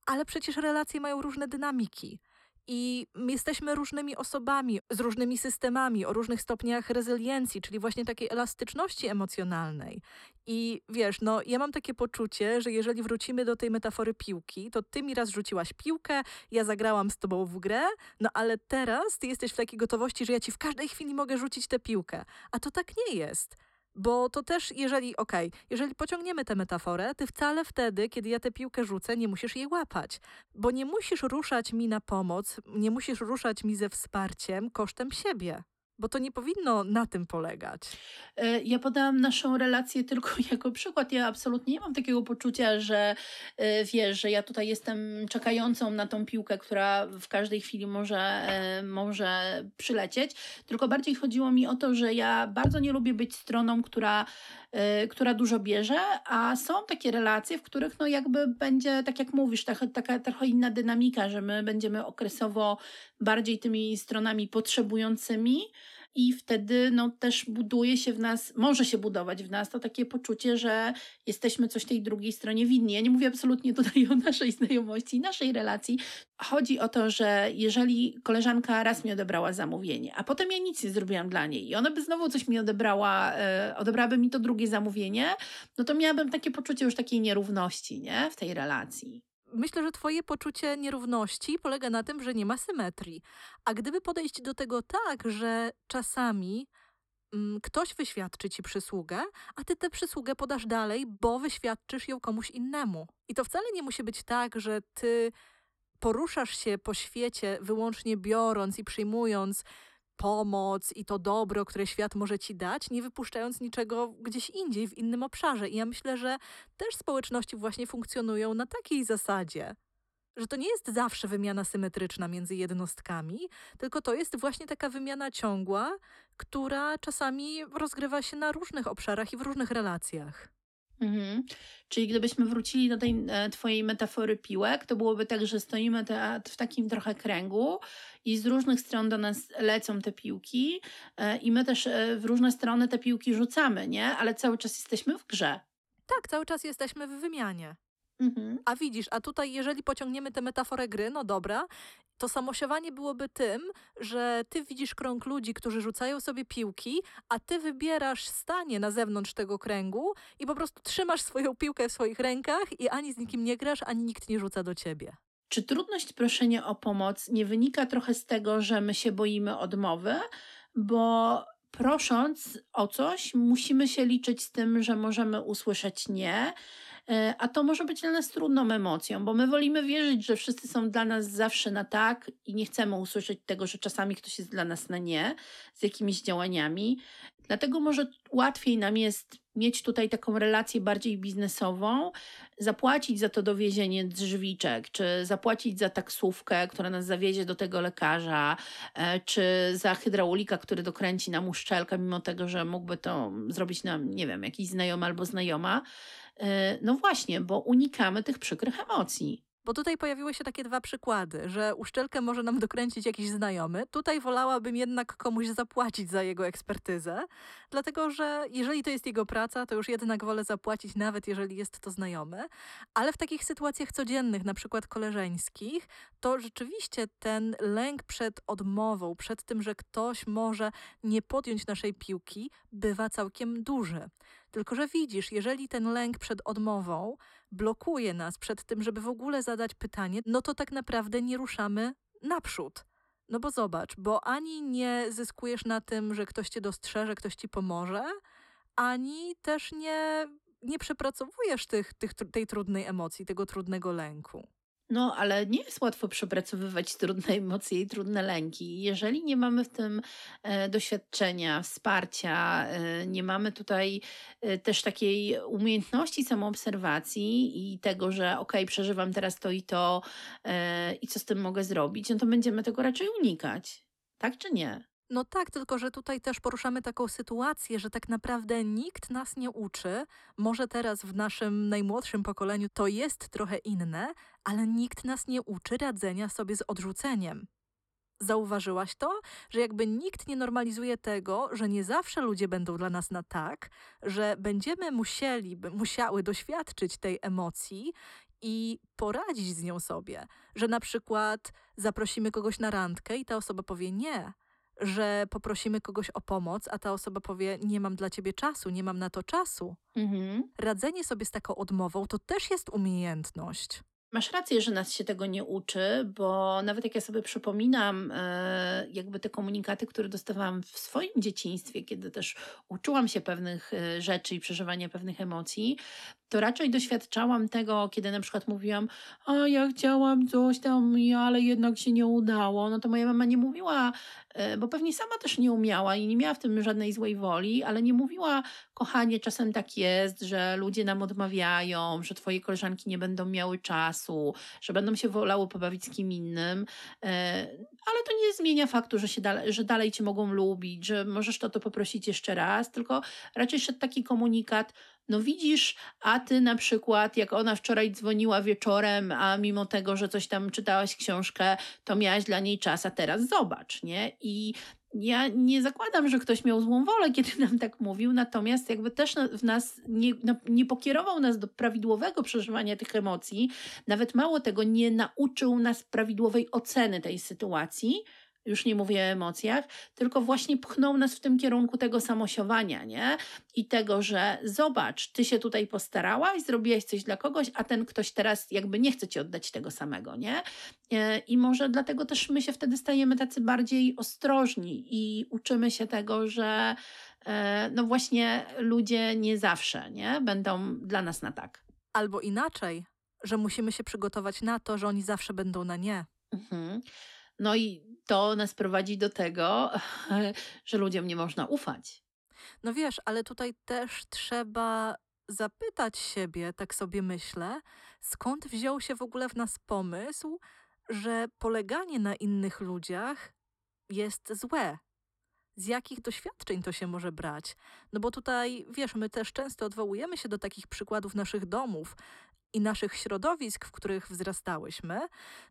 Ale przecież relacje mają różne dynamiki i jesteśmy różnymi osobami, z różnymi systemami, o różnych stopniach rezyliencji, czyli właśnie takiej elastyczności emocjonalnej. I wiesz, no ja mam takie poczucie, że jeżeli wrócimy do tej metafory piłki, to ty mi raz rzuciłaś piłkę, ja zagrałam z tobą w grę, no ale teraz ty jesteś w takiej gotowości, że ja ci w każdej chwili mogę rzucić tę piłkę. A to tak nie jest. Bo to też, jeżeli, okej, okay, jeżeli pociągniemy tę metaforę, ty wcale wtedy, kiedy ja tę piłkę rzucę, nie musisz jej łapać. Bo nie musisz ruszać mi na pomoc, nie musisz ruszać mi ze wsparciem kosztem siebie. Bo to nie powinno na tym polegać. E, ja podałam naszą relację tylko jako przykład. Ja absolutnie nie mam takiego poczucia, że e, wiesz, że ja tutaj jestem czekającą na tą piłkę, która w każdej chwili może, e, może przylecieć. Tylko bardziej chodziło mi o to, że ja bardzo nie lubię być stroną, która, która dużo bierze, a są takie relacje, w których no jakby będzie, tak jak mówisz, taka, taka trochę inna dynamika, że my będziemy okresowo bardziej tymi stronami potrzebującymi i wtedy no, też buduje się w nas, może się budować w nas to takie poczucie, że jesteśmy coś tej drugiej stronie winni. Ja nie mówię absolutnie tutaj o naszej znajomości, naszej relacji. Chodzi o to, że jeżeli koleżanka raz mi odebrała zamówienie, a potem ja nic nie zrobiłam dla niej i ona by znowu coś mi odebrała, e, odebrałaby mi to drugie zamówienie, no to miałabym takie poczucie już takiej nierówności nie? w tej relacji. Myślę, że Twoje poczucie nierówności polega na tym, że nie ma symetrii. A gdyby podejść do tego tak, że czasami mm, ktoś wyświadczy Ci przysługę, a Ty tę przysługę podasz dalej, bo wyświadczysz ją komuś innemu. I to wcale nie musi być tak, że Ty poruszasz się po świecie wyłącznie biorąc i przyjmując pomoc i to dobro, które świat może ci dać, nie wypuszczając niczego gdzieś indziej, w innym obszarze. I ja myślę, że też społeczności właśnie funkcjonują na takiej zasadzie, że to nie jest zawsze wymiana symetryczna między jednostkami, tylko to jest właśnie taka wymiana ciągła, która czasami rozgrywa się na różnych obszarach i w różnych relacjach. Mhm. Czyli gdybyśmy wrócili do tej e, twojej metafory piłek, to byłoby tak, że stoimy te, w takim trochę kręgu i z różnych stron do nas lecą te piłki e, i my też e, w różne strony te piłki rzucamy, nie? Ale cały czas jesteśmy w grze. Tak, cały czas jesteśmy w wymianie. Mhm. A widzisz, a tutaj jeżeli pociągniemy tę metaforę gry, no dobra, to samosiowanie byłoby tym, że ty widzisz krąg ludzi, którzy rzucają sobie piłki, a ty wybierasz stanie na zewnątrz tego kręgu i po prostu trzymasz swoją piłkę w swoich rękach i ani z nikim nie grasz, ani nikt nie rzuca do ciebie. Czy trudność proszenia o pomoc nie wynika trochę z tego, że my się boimy odmowy? Bo prosząc o coś, musimy się liczyć z tym, że możemy usłyszeć nie. E, a to może być dla nas trudną emocją, bo my wolimy wierzyć, że wszyscy są dla nas zawsze na tak i nie chcemy usłyszeć tego, że czasami ktoś jest dla nas na nie z jakimiś działaniami. Dlatego może łatwiej nam jest mieć tutaj taką relację bardziej biznesową, zapłacić za to dowiezienie drzwiczek, czy zapłacić za taksówkę, która nas zawiezie do tego lekarza, e, czy za hydraulika, który dokręci nam uszczelkę, mimo tego, że mógłby to zrobić nam, nie wiem, jakiś znajomy albo znajoma. E, no właśnie, bo unikamy tych przykrych emocji. Bo tutaj pojawiły się takie dwa przykłady, że uszczelkę może nam dokręcić jakiś znajomy. Tutaj wolałabym jednak komuś zapłacić za jego ekspertyzę, dlatego że jeżeli to jest jego praca, to już jednak wolę zapłacić, nawet jeżeli jest to znajomy. Ale w takich sytuacjach codziennych, na przykład koleżeńskich, to rzeczywiście ten lęk przed odmową, przed tym, że ktoś może nie podjąć naszej piłki, bywa całkiem duży. Tylko, że widzisz, jeżeli ten lęk przed odmową blokuje nas przed tym, żeby w ogóle zadać pytanie, no to tak naprawdę nie ruszamy naprzód. No bo zobacz, bo ani nie zyskujesz na tym, że ktoś cię dostrzeże, ktoś ci pomoże, ani też nie, nie przepracowujesz tych, tych, tej trudnej emocji, tego trudnego lęku. No, ale nie jest łatwo przepracowywać trudne emocje i trudne lęki. Jeżeli nie mamy w tym e, doświadczenia, wsparcia, e, nie mamy tutaj e, też takiej umiejętności samoobserwacji i tego, że ok, przeżywam teraz to i to i co z tym mogę zrobić, no to będziemy tego raczej unikać. Tak czy nie? No tak, tylko że tutaj też poruszamy taką sytuację, że tak naprawdę nikt nas nie uczy. Może teraz w naszym najmłodszym pokoleniu to jest trochę inne, ale nikt nas nie uczy radzenia sobie z odrzuceniem. Zauważyłaś to, że jakby nikt nie normalizuje tego, że nie zawsze ludzie będą dla nas na tak, że będziemy musieli, musiały doświadczyć tej emocji i poradzić z nią sobie, że na przykład zaprosimy kogoś na randkę i ta osoba powie nie że poprosimy kogoś o pomoc, a ta osoba powie: Nie mam dla ciebie czasu, nie mam na to czasu. Mhm. Radzenie sobie z taką odmową to też jest umiejętność. Masz rację, że nas się tego nie uczy, bo nawet jak ja sobie przypominam, e, jakby te komunikaty, które dostawałam w swoim dzieciństwie, kiedy też uczyłam się pewnych e, rzeczy i przeżywania pewnych emocji, to raczej doświadczałam tego, kiedy na przykład mówiłam, a ja chciałam coś tam, ale jednak się nie udało. No to moja mama nie mówiła, e, bo pewnie sama też nie umiała i nie miała w tym żadnej złej woli, ale nie mówiła, kochanie, czasem tak jest, że ludzie nam odmawiają, że twoje koleżanki nie będą miały czasu, że będą się wolały pobawić z kim innym, e, ale to nie zmienia faktu, że, się dalej, że dalej cię mogą lubić, że możesz to, to poprosić jeszcze raz, tylko raczej szedł taki komunikat, no widzisz, a ty na przykład, jak ona wczoraj dzwoniła wieczorem, a mimo tego, że coś tam czytałaś książkę, to miałaś dla niej czas, a teraz zobacz, nie? I ja nie zakładam, że ktoś miał złą wolę, kiedy nam tak mówił, natomiast jakby też w nas nie, no, nie pokierował nas do prawidłowego przeżywania tych emocji, nawet mało tego, nie nauczył nas prawidłowej oceny tej sytuacji, już nie mówię o emocjach, tylko właśnie pchnął nas w tym kierunku tego samosiowania, nie? I tego, że zobacz, ty się tutaj postarałaś, zrobiłaś coś dla kogoś, a ten ktoś teraz jakby nie chce ci oddać tego samego, nie? E, I może dlatego też my się wtedy stajemy tacy bardziej ostrożni i uczymy się tego, że e, no właśnie ludzie nie zawsze, nie? Będą dla nas na tak. Albo inaczej, że musimy się przygotować na to, że oni zawsze będą na nie. Mhm. No i to nas prowadzi do tego, że ludziom nie można ufać. No wiesz, ale tutaj też trzeba zapytać siebie, tak sobie myślę, skąd wziął się w ogóle w nas pomysł, że poleganie na innych ludziach jest złe. Z jakich doświadczeń to się może brać? No bo tutaj, wiesz, my też często odwołujemy się do takich przykładów naszych domów, i naszych środowisk, w których wzrastałyśmy.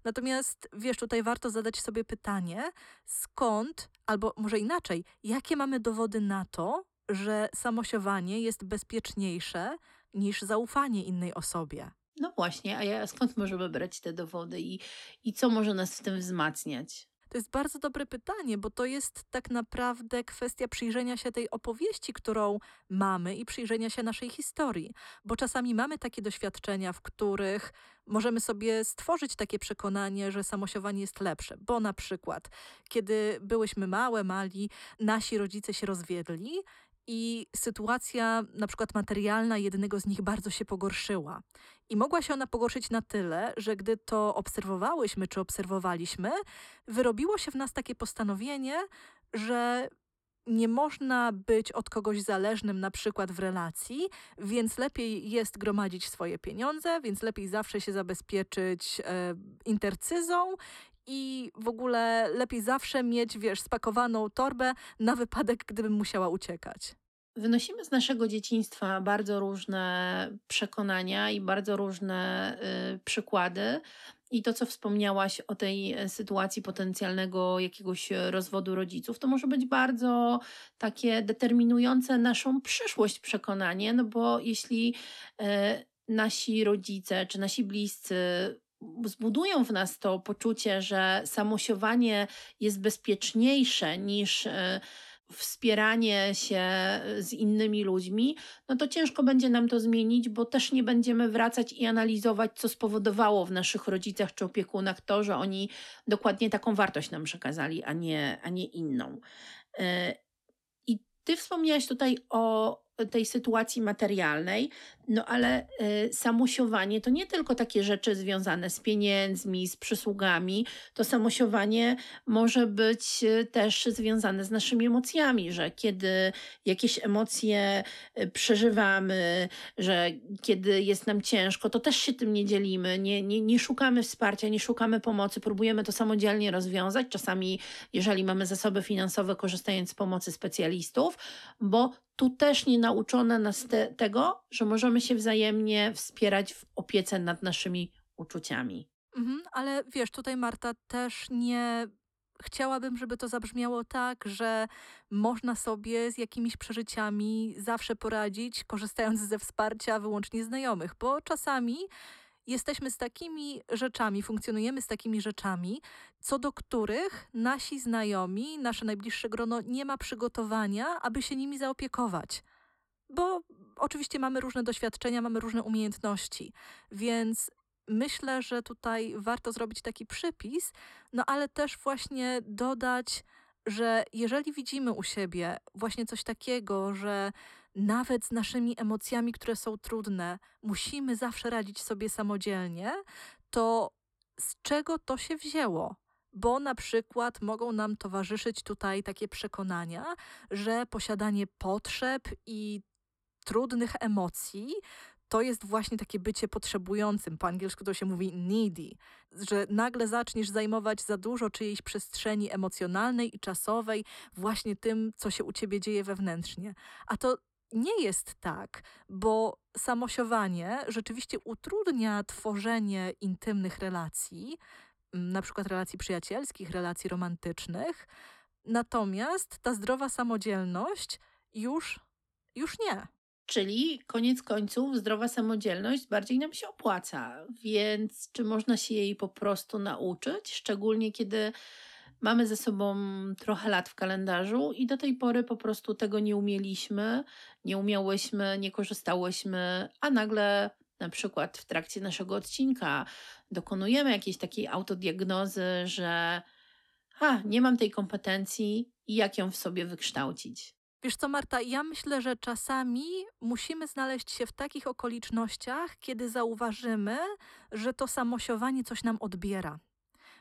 Natomiast wiesz, tutaj warto zadać sobie pytanie, skąd, albo może inaczej, jakie mamy dowody na to, że samosiowanie jest bezpieczniejsze niż zaufanie innej osobie. No właśnie, a ja skąd możemy brać te dowody i, i co może nas w tym wzmacniać? To jest bardzo dobre pytanie, bo to jest tak naprawdę kwestia przyjrzenia się tej opowieści, którą mamy i przyjrzenia się naszej historii. Bo czasami mamy takie doświadczenia, w których możemy sobie stworzyć takie przekonanie, że samosiowanie jest lepsze. Bo na przykład, kiedy byłyśmy małe, mali, nasi rodzice się rozwiedli i sytuacja na przykład materialna jednego z nich bardzo się pogorszyła. I mogła się ona pogorszyć na tyle, że gdy to obserwowałyśmy czy obserwowaliśmy, wyrobiło się w nas takie postanowienie, że nie można być od kogoś zależnym, na przykład w relacji, więc lepiej jest gromadzić swoje pieniądze, więc lepiej zawsze się zabezpieczyć e, intercyzą i w ogóle lepiej zawsze mieć, wiesz, spakowaną torbę na wypadek, gdybym musiała uciekać. Wynosimy z naszego dzieciństwa bardzo różne przekonania i bardzo różne y, przykłady. I to, co wspomniałaś o tej e, sytuacji potencjalnego jakiegoś rozwodu rodziców, to może być bardzo takie determinujące naszą przyszłość przekonanie, no bo jeśli y, nasi rodzice czy nasi bliscy zbudują w nas to poczucie, że samosiowanie jest bezpieczniejsze niż e, wspieranie się z innymi ludźmi, no to ciężko będzie nam to zmienić, bo też nie będziemy wracać i analizować, co spowodowało w naszych rodzicach czy opiekunach to, że oni dokładnie taką wartość nam przekazali, a nie, a nie inną. E, I ty wspomniałaś tutaj o tej sytuacji materialnej, no ale y, samosiowanie to nie tylko takie rzeczy związane z pieniędzmi, z przysługami. To samosiowanie może być y, też związane z naszymi emocjami, że kiedy jakieś emocje y, przeżywamy, że kiedy jest nam ciężko, to też się tym nie dzielimy, nie, nie, nie szukamy wsparcia, nie szukamy pomocy, próbujemy to samodzielnie rozwiązać. Czasami, jeżeli mamy zasoby finansowe, korzystając z pomocy specjalistów, bo tu też nie nauczono nas te, tego, że możemy się wzajemnie wspierać w opiece nad naszymi uczuciami. Mhm, ale wiesz, tutaj Marta też nie chciałabym, żeby to zabrzmiało tak, że można sobie z jakimiś przeżyciami zawsze poradzić, korzystając ze wsparcia wyłącznie znajomych, bo czasami jesteśmy z takimi rzeczami, funkcjonujemy z takimi rzeczami, co do których nasi znajomi, nasze najbliższe grono nie ma przygotowania, aby się nimi zaopiekować. Bo oczywiście mamy różne doświadczenia, mamy różne umiejętności, więc myślę, że tutaj warto zrobić taki przypis, no ale też właśnie dodać, że jeżeli widzimy u siebie właśnie coś takiego, że nawet z naszymi emocjami, które są trudne, musimy zawsze radzić sobie samodzielnie, to z czego to się wzięło? Bo na przykład mogą nam towarzyszyć tutaj takie przekonania, że posiadanie potrzeb i trudnych emocji to jest właśnie takie bycie potrzebującym. Po angielsku to się mówi needy, że nagle zaczniesz zajmować za dużo czyjejś przestrzeni emocjonalnej i czasowej właśnie tym, co się u ciebie dzieje wewnętrznie. A to nie jest tak, bo samosiowanie rzeczywiście utrudnia tworzenie intymnych relacji, na przykład relacji przyjacielskich, relacji romantycznych. Natomiast ta zdrowa samodzielność już, już nie. Czyli koniec końców zdrowa samodzielność bardziej nam się opłaca. Więc czy można się jej po prostu nauczyć, szczególnie kiedy mamy ze sobą trochę lat w kalendarzu i do tej pory po prostu tego nie umieliśmy, nie umiałyśmy, nie korzystałyśmy, a nagle na przykład w trakcie naszego odcinka dokonujemy jakiejś takiej autodiagnozy, że ha, nie mam tej kompetencji i jak ją w sobie wykształcić. Wiesz co, Marta, ja myślę, że czasami musimy znaleźć się w takich okolicznościach, kiedy zauważymy, że to samosiowanie coś nam odbiera.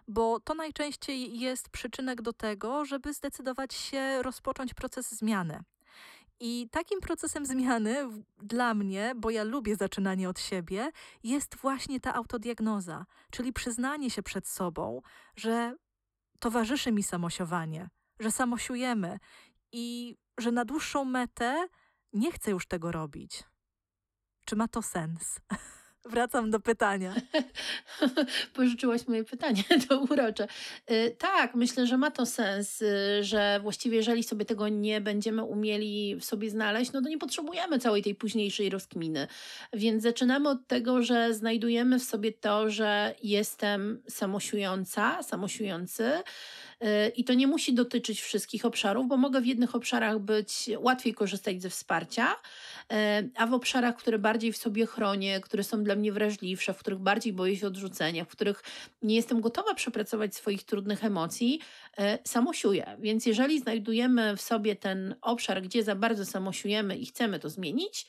Bo to najczęściej jest przyczynek do tego, żeby zdecydować się rozpocząć proces zmiany. I takim procesem zmiany dla mnie, bo ja lubię zaczynanie od siebie, jest właśnie ta autodiagnoza, czyli przyznanie się przed sobą, że towarzyszy mi samosiowanie, że samosiujemy i że na dłuższą metę nie chcę już tego robić. Czy ma to sens? Wracam do pytania. Pożyczyłaś moje pytanie, to urocze. Y, tak, myślę, że ma to sens, y, że właściwie jeżeli sobie tego nie będziemy umieli w sobie znaleźć, no to nie potrzebujemy całej tej późniejszej rozkminy. Więc zaczynamy od tego, że znajdujemy w sobie to, że jestem samosiująca, samosiujący, I to nie musi dotyczyć wszystkich obszarów, bo mogę w jednych obszarach być łatwiej korzystać ze wsparcia, y, a w obszarach, które bardziej w sobie chronię, które są dla mnie wrażliwsze, w których bardziej boję się odrzucenia, w których nie jestem gotowa przepracować swoich trudnych emocji, y, samosiuję. Więc jeżeli znajdujemy w sobie ten obszar, gdzie za bardzo samosiujemy i chcemy to zmienić,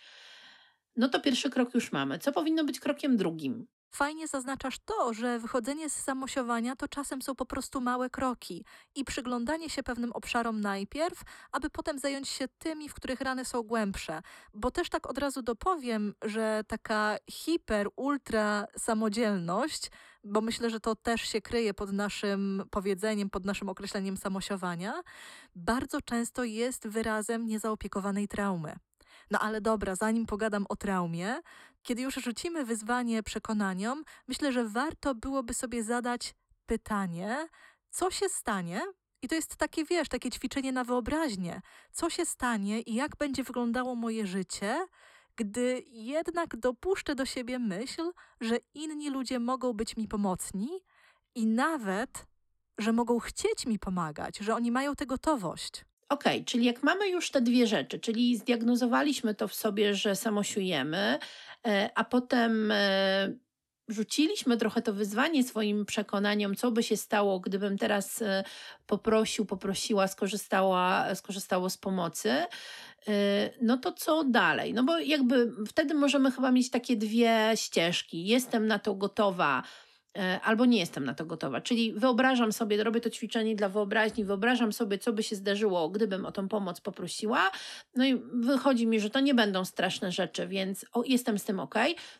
no to pierwszy krok już mamy. Co powinno być krokiem drugim? Fajnie zaznaczasz to, że wychodzenie z samosiowania to czasem są po prostu małe kroki i przyglądanie się pewnym obszarom najpierw, aby potem zająć się tymi, w których rany są głębsze. Bo też tak od razu dopowiem, że taka hiper, ultra samodzielność, bo myślę, że to też się kryje pod naszym powiedzeniem, pod naszym określeniem samosiowania, bardzo często jest wyrazem niezaopiekowanej traumy. No ale dobra, zanim pogadam o traumie, kiedy już rzucimy wyzwanie przekonaniom, myślę, że warto byłoby sobie zadać pytanie, co się stanie, i to jest takie, wiesz, takie ćwiczenie na wyobraźnię. Co się stanie i jak będzie wyglądało moje życie, gdy jednak dopuszczę do siebie myśl, że inni ludzie mogą być mi pomocni i nawet, że mogą chcieć mi pomagać, że oni mają tę gotowość. Okay, czyli jak mamy już te dwie rzeczy, czyli zdiagnozowaliśmy to w sobie, że samosiujemy, e, a potem e, rzuciliśmy trochę to wyzwanie swoim przekonaniom, co by się stało, gdybym teraz e, poprosił, poprosiła, skorzystała, skorzystało z pomocy, no to co dalej? No bo jakby wtedy możemy chyba mieć takie dwie ścieżki. Jestem na to gotowa, albo nie jestem na to gotowa. Czyli wyobrażam sobie, robię to ćwiczenie dla wyobraźni, wyobrażam sobie, co by się zdarzyło, gdybym o tą pomoc poprosiła. No i wychodzi mi, że to nie będą straszne rzeczy, więc o, jestem z tym ok.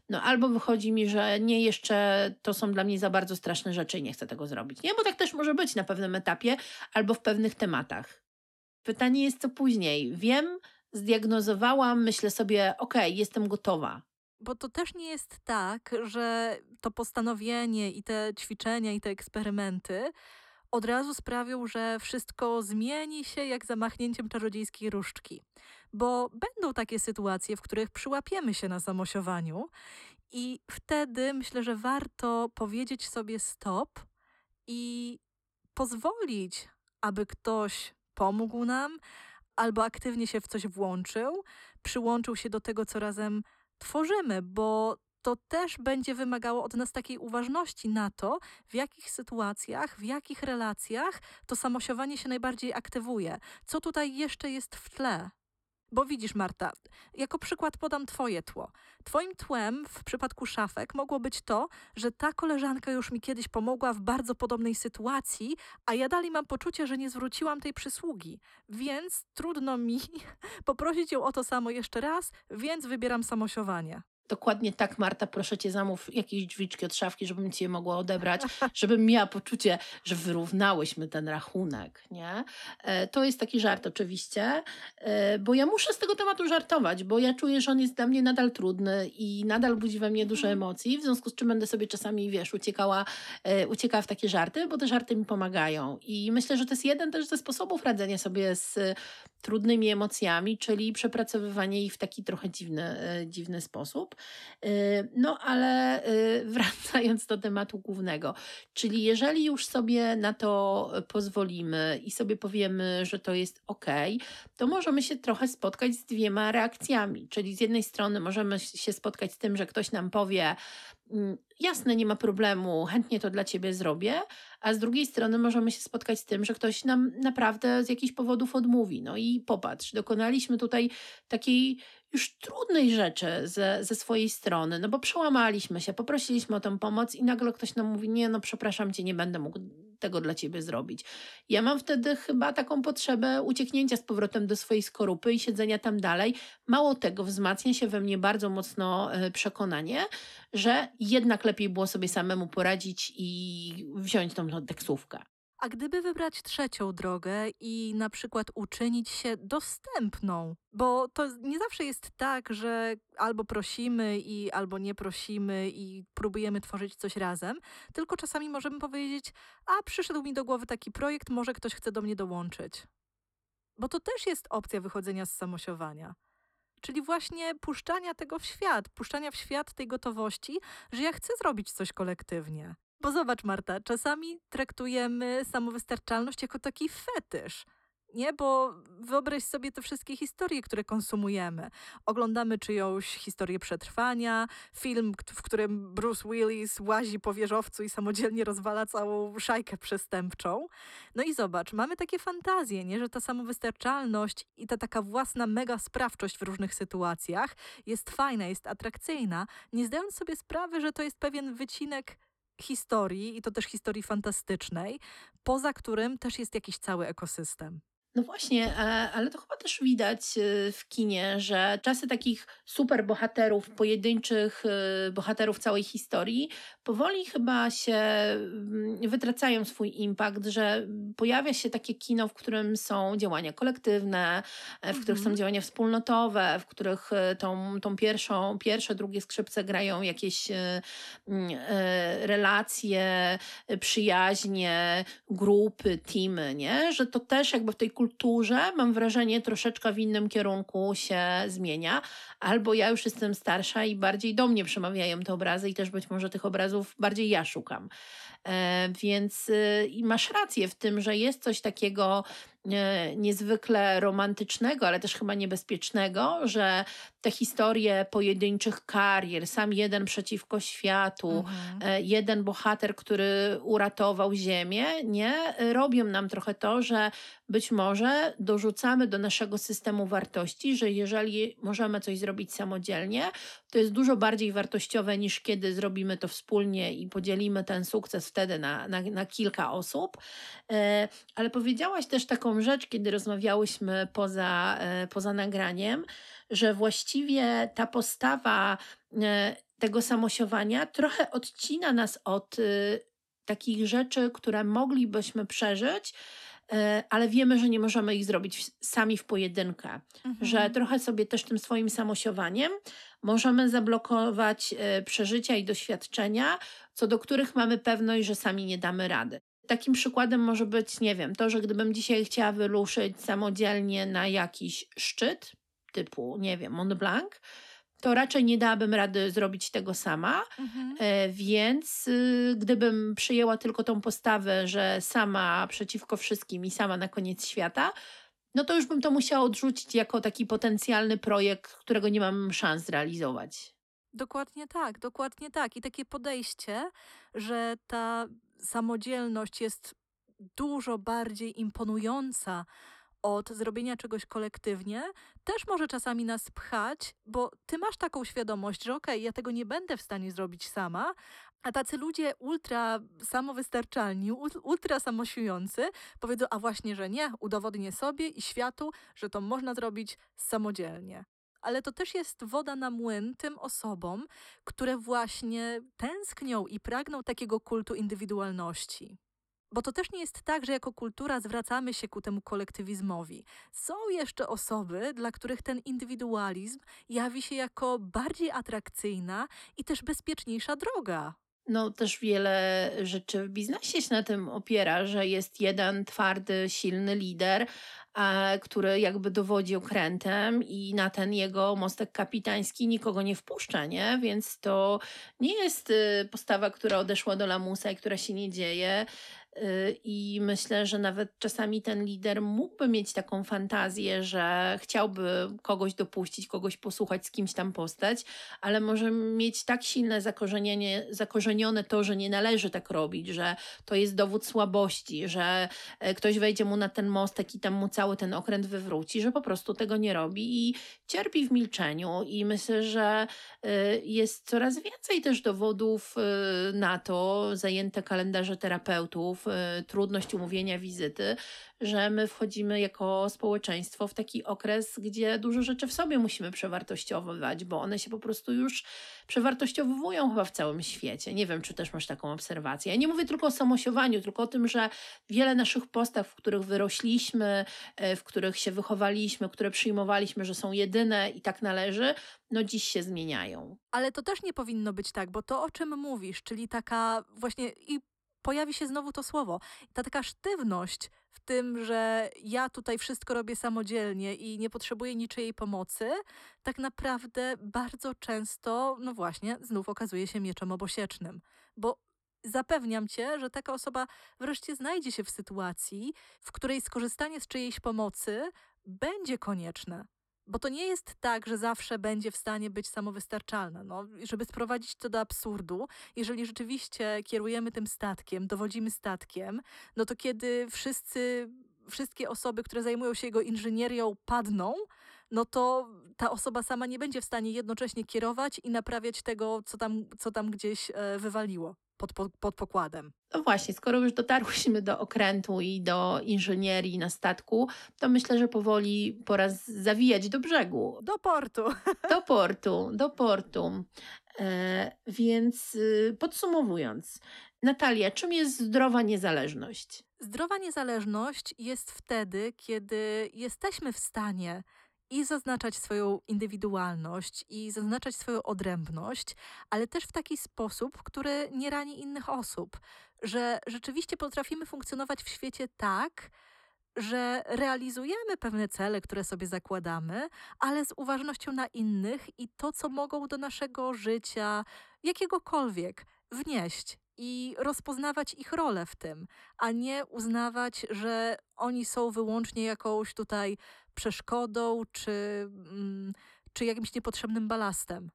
No albo wychodzi mi, że nie jeszcze to są dla mnie za bardzo straszne rzeczy i nie chcę tego zrobić. Nie, bo tak też może być na pewnym etapie albo w pewnych tematach. Pytanie jest co później. Wiem, zdiagnozowałam, myślę sobie, ok, jestem gotowa. Bo to też nie jest tak, że to postanowienie i te ćwiczenia i te eksperymenty od razu sprawią, że wszystko zmieni się jak zamachnięciem czarodziejskiej różdżki. Bo będą takie sytuacje, w których przyłapiemy się na samosiowaniu i wtedy myślę, że warto powiedzieć sobie stop i pozwolić, aby ktoś pomógł nam albo aktywnie się w coś włączył, przyłączył się do tego, co razem tworzymy, bo to też będzie wymagało od nas takiej uważności na to, w jakich sytuacjach, w jakich relacjach to samosiowanie się najbardziej aktywuje. Co tutaj jeszcze jest w tle? Bo widzisz, Marta, jako przykład podam Twoje tło. Twoim tłem w przypadku szafek mogło być to, że ta koleżanka już mi kiedyś pomogła w bardzo podobnej sytuacji, a ja dalej mam poczucie, że nie zwróciłam tej przysługi. Więc trudno mi poprosić ją o to samo jeszcze raz, więc wybieram samosiowanie. Dokładnie tak, Marta, proszę cię, zamów jakieś drzwiczki od szafki, żebym ci je mogła odebrać, żebym miała poczucie, że wyrównałyśmy ten rachunek, nie? E, to jest taki żart oczywiście, e, bo ja muszę z tego tematu żartować, bo ja czuję, że on jest dla mnie nadal trudny i nadal budzi we mnie dużo mhm. emocji, w związku z czym będę sobie czasami, wiesz, uciekała, e, uciekała w takie żarty, bo te żarty mi pomagają i myślę, że to jest jeden też ze sposobów radzenia sobie z trudnymi emocjami, czyli przepracowywanie ich w taki trochę dziwny, dziwny sposób. Y, no ale y, wracając do tematu głównego, czyli jeżeli już sobie na to pozwolimy i sobie powiemy, że to jest ok, to możemy się trochę spotkać z dwiema reakcjami. Czyli z jednej strony możemy się spotkać z tym, że ktoś nam powie, mm, jasne, nie ma problemu, chętnie to dla ciebie zrobię, a z drugiej strony możemy się spotkać z tym, że ktoś nam naprawdę z jakichś powodów odmówi. No i popatrz, dokonaliśmy tutaj takiej już trudnej rzeczy ze, ze swojej strony, no bo przełamaliśmy się, poprosiliśmy o tę pomoc i nagle ktoś nam mówi, nie no przepraszam cię, nie będę mógł tego dla ciebie zrobić. Ja mam wtedy chyba taką potrzebę ucieknięcia z powrotem do swojej skorupy i siedzenia tam dalej. Mało tego, wzmacnia się we mnie bardzo mocno e, przekonanie, że jednak lepiej było sobie samemu poradzić i wziąć tą taksówkę. A gdyby wybrać trzecią drogę i na przykład uczynić się dostępną, bo to nie zawsze jest tak, że albo prosimy i albo nie prosimy i próbujemy tworzyć coś razem, tylko czasami możemy powiedzieć: A przyszedł mi do głowy taki projekt, może ktoś chce do mnie dołączyć. Bo to też jest opcja wychodzenia z samosiowania. Czyli właśnie puszczania tego w świat, puszczania w świat tej gotowości, że ja chcę zrobić coś kolektywnie. Bo zobacz, Marta, czasami traktujemy samowystarczalność jako taki fetysz. Nie, bo wyobraź sobie te wszystkie historie, które konsumujemy. Oglądamy czyjąś historię przetrwania, film, w którym Bruce Willis łazi po wieżowcu i samodzielnie rozwala całą szajkę przestępczą. No i zobacz, mamy takie fantazje, nie, że ta samowystarczalność i ta taka własna mega sprawczość w różnych sytuacjach jest fajna, jest atrakcyjna, nie zdając sobie sprawy, że to jest pewien wycinek historii, i to też historii fantastycznej, poza którym też jest jakiś cały ekosystem. No właśnie, e, ale to chyba też widać e, w kinie, że czasy takich super bohaterów, pojedynczych e, bohaterów całej historii, powoli chyba się mm, wytracają swój impact, że pojawia się takie kino, w którym są działania kolektywne, w których są mhm. działania wspólnotowe, w których tą, tą pierwszą, pierwsze, drugie skrzypce grają jakieś mm, relacje, przyjaźnie, grupy, teamy, nie? Że to też jakby w tej kulturze kulturze, mam wrażenie, troszeczkę w innym kierunku się zmienia. Albo ja już jestem starsza i bardziej do mnie przemawiają te obrazy, i też być może tych obrazów bardziej ja szukam. E, więc y, i masz rację w tym, że jest coś takiego niezwykle romantycznego, ale też chyba niebezpiecznego, że te historie pojedynczych karier, sam jeden przeciwko światu, mhm. E, jeden bohater, który uratował ziemię, nie, robią nam trochę to, że być może dorzucamy do naszego systemu wartości, że jeżeli możemy coś zrobić samodzielnie, to jest dużo bardziej wartościowe niż kiedy zrobimy to wspólnie i podzielimy ten sukces wtedy na, na, na kilka osób. E, ale powiedziałaś też taką rzecz, kiedy rozmawiałyśmy poza, e, poza nagraniem, że właściwie ta postawa e, tego samosiowania trochę odcina nas od takich rzeczy, które moglibyśmy przeżyć, ale wiemy, że nie możemy ich zrobić sami w pojedynkę. Mhm. Że trochę sobie też tym swoim samosiowaniem możemy zablokować przeżycia i doświadczenia, co do których mamy pewność, że sami nie damy rady. Takim przykładem może być, nie wiem, to, że gdybym dzisiaj chciała wyruszyć samodzielnie na jakiś szczyt, typu, nie wiem, Mont Blanc, to raczej nie dałabym rady zrobić tego sama. Mhm. E, więc y, gdybym przyjęła tylko tą postawę, że sama przeciwko wszystkim i sama na koniec świata, no to już bym to musiała odrzucić jako taki potencjalny projekt, którego nie mam szans zrealizować. Dokładnie tak, dokładnie tak. I takie podejście, że ta samodzielność jest dużo bardziej imponująca od zrobienia czegoś kolektywnie, też może czasami nas pchać, bo ty masz taką świadomość, że okej, okay, ja tego nie będę w stanie zrobić sama, a tacy ludzie ultra samowystarczalni, ultra samosiujący powiedzą, a właśnie, że nie, udowodnię sobie i światu, że to można zrobić samodzielnie ale to też jest woda na młyn tym osobom, które właśnie tęsknią i pragną takiego kultu indywidualności. Bo to też nie jest tak, że jako kultura zwracamy się ku temu kolektywizmowi. Są jeszcze osoby, dla których ten indywidualizm jawi się jako bardziej atrakcyjna i też bezpieczniejsza droga. No, też wiele rzeczy w biznesie się na tym opiera, że jest jeden twardy, silny lider, który jakby dowodzi okrętem i na ten jego mostek kapitański nikogo nie wpuszcza, nie? Więc to nie jest y, postawa, która odeszła do lamusa i która się nie dzieje. Y, I myślę, że nawet czasami ten lider mógłby mieć taką fantazję, że chciałby kogoś dopuścić, kogoś posłuchać, z kimś tam postać, ale może mieć tak silne zakorzenienie, zakorzenione to, że nie należy tak robić, że to jest dowód słabości, że e, ktoś wejdzie mu na ten mostek i tam mu cały ten okręt wywróci, że po prostu tego nie robi i cierpi w milczeniu. I myślę, że e, jest coraz więcej też dowodów e, na to, zajęte kalendarze terapeutów, y, trudność umówienia wizyty, że my wchodzimy jako społeczeństwo w taki okres, gdzie dużo rzeczy w sobie musimy przewartościowywać, bo one się po prostu już przewartościowują chyba w całym świecie. Nie wiem, czy też masz taką obserwację. Ja nie mówię tylko o samosiowaniu, tylko o tym, że wiele naszych postaw, w których wyrośliśmy, e, w których się wychowaliśmy, które przyjmowaliśmy, że są jedyne i tak należy, no dziś się zmieniają. Ale to też nie powinno być tak, bo to o czym mówisz, czyli taka właśnie i pojawi się znowu to słowo, ta taka sztywność w tym, że ja tutaj wszystko robię samodzielnie i nie potrzebuję niczyjej pomocy, tak naprawdę bardzo często, no właśnie, znów okazuje się mieczem obosiecznym. Bo zapewniam cię, że taka osoba wreszcie znajdzie się w sytuacji, w której skorzystanie z czyjejś pomocy będzie konieczne. Bo to nie jest tak, że zawsze będzie w stanie być samowystarczalna. No, żeby sprowadzić to do absurdu, jeżeli rzeczywiście kierujemy tym statkiem, dowodzimy statkiem, no to kiedy wszyscy, wszystkie osoby, które zajmują się jego inżynierią, padną, no to ta osoba sama nie będzie w stanie jednocześnie kierować i naprawiać tego, co tam, co tam gdzieś e, wywaliło pod, pod, pod pokładem. No właśnie, skoro już dotarłyśmy do okrętu i do inżynierii na statku, to myślę, że powoli pora zawijać do brzegu. Do portu. Do portu, do portu. E, więc y, podsumowując, Natalia, czym jest zdrowa niezależność? Zdrowa niezależność jest wtedy, kiedy jesteśmy w stanie i zaznaczać swoją indywidualność, i zaznaczać swoją odrębność, ale też w taki sposób, który nie rani innych osób, że rzeczywiście potrafimy funkcjonować w świecie tak, że realizujemy pewne cele, które sobie zakładamy, ale z uważnością na innych i to, co mogą do naszego życia, jakiegokolwiek, wnieść i rozpoznawać ich rolę w tym, a nie uznawać, że oni są wyłącznie jakąś tutaj przeszkodą czy, mm, czy jakimś niepotrzebnym balastem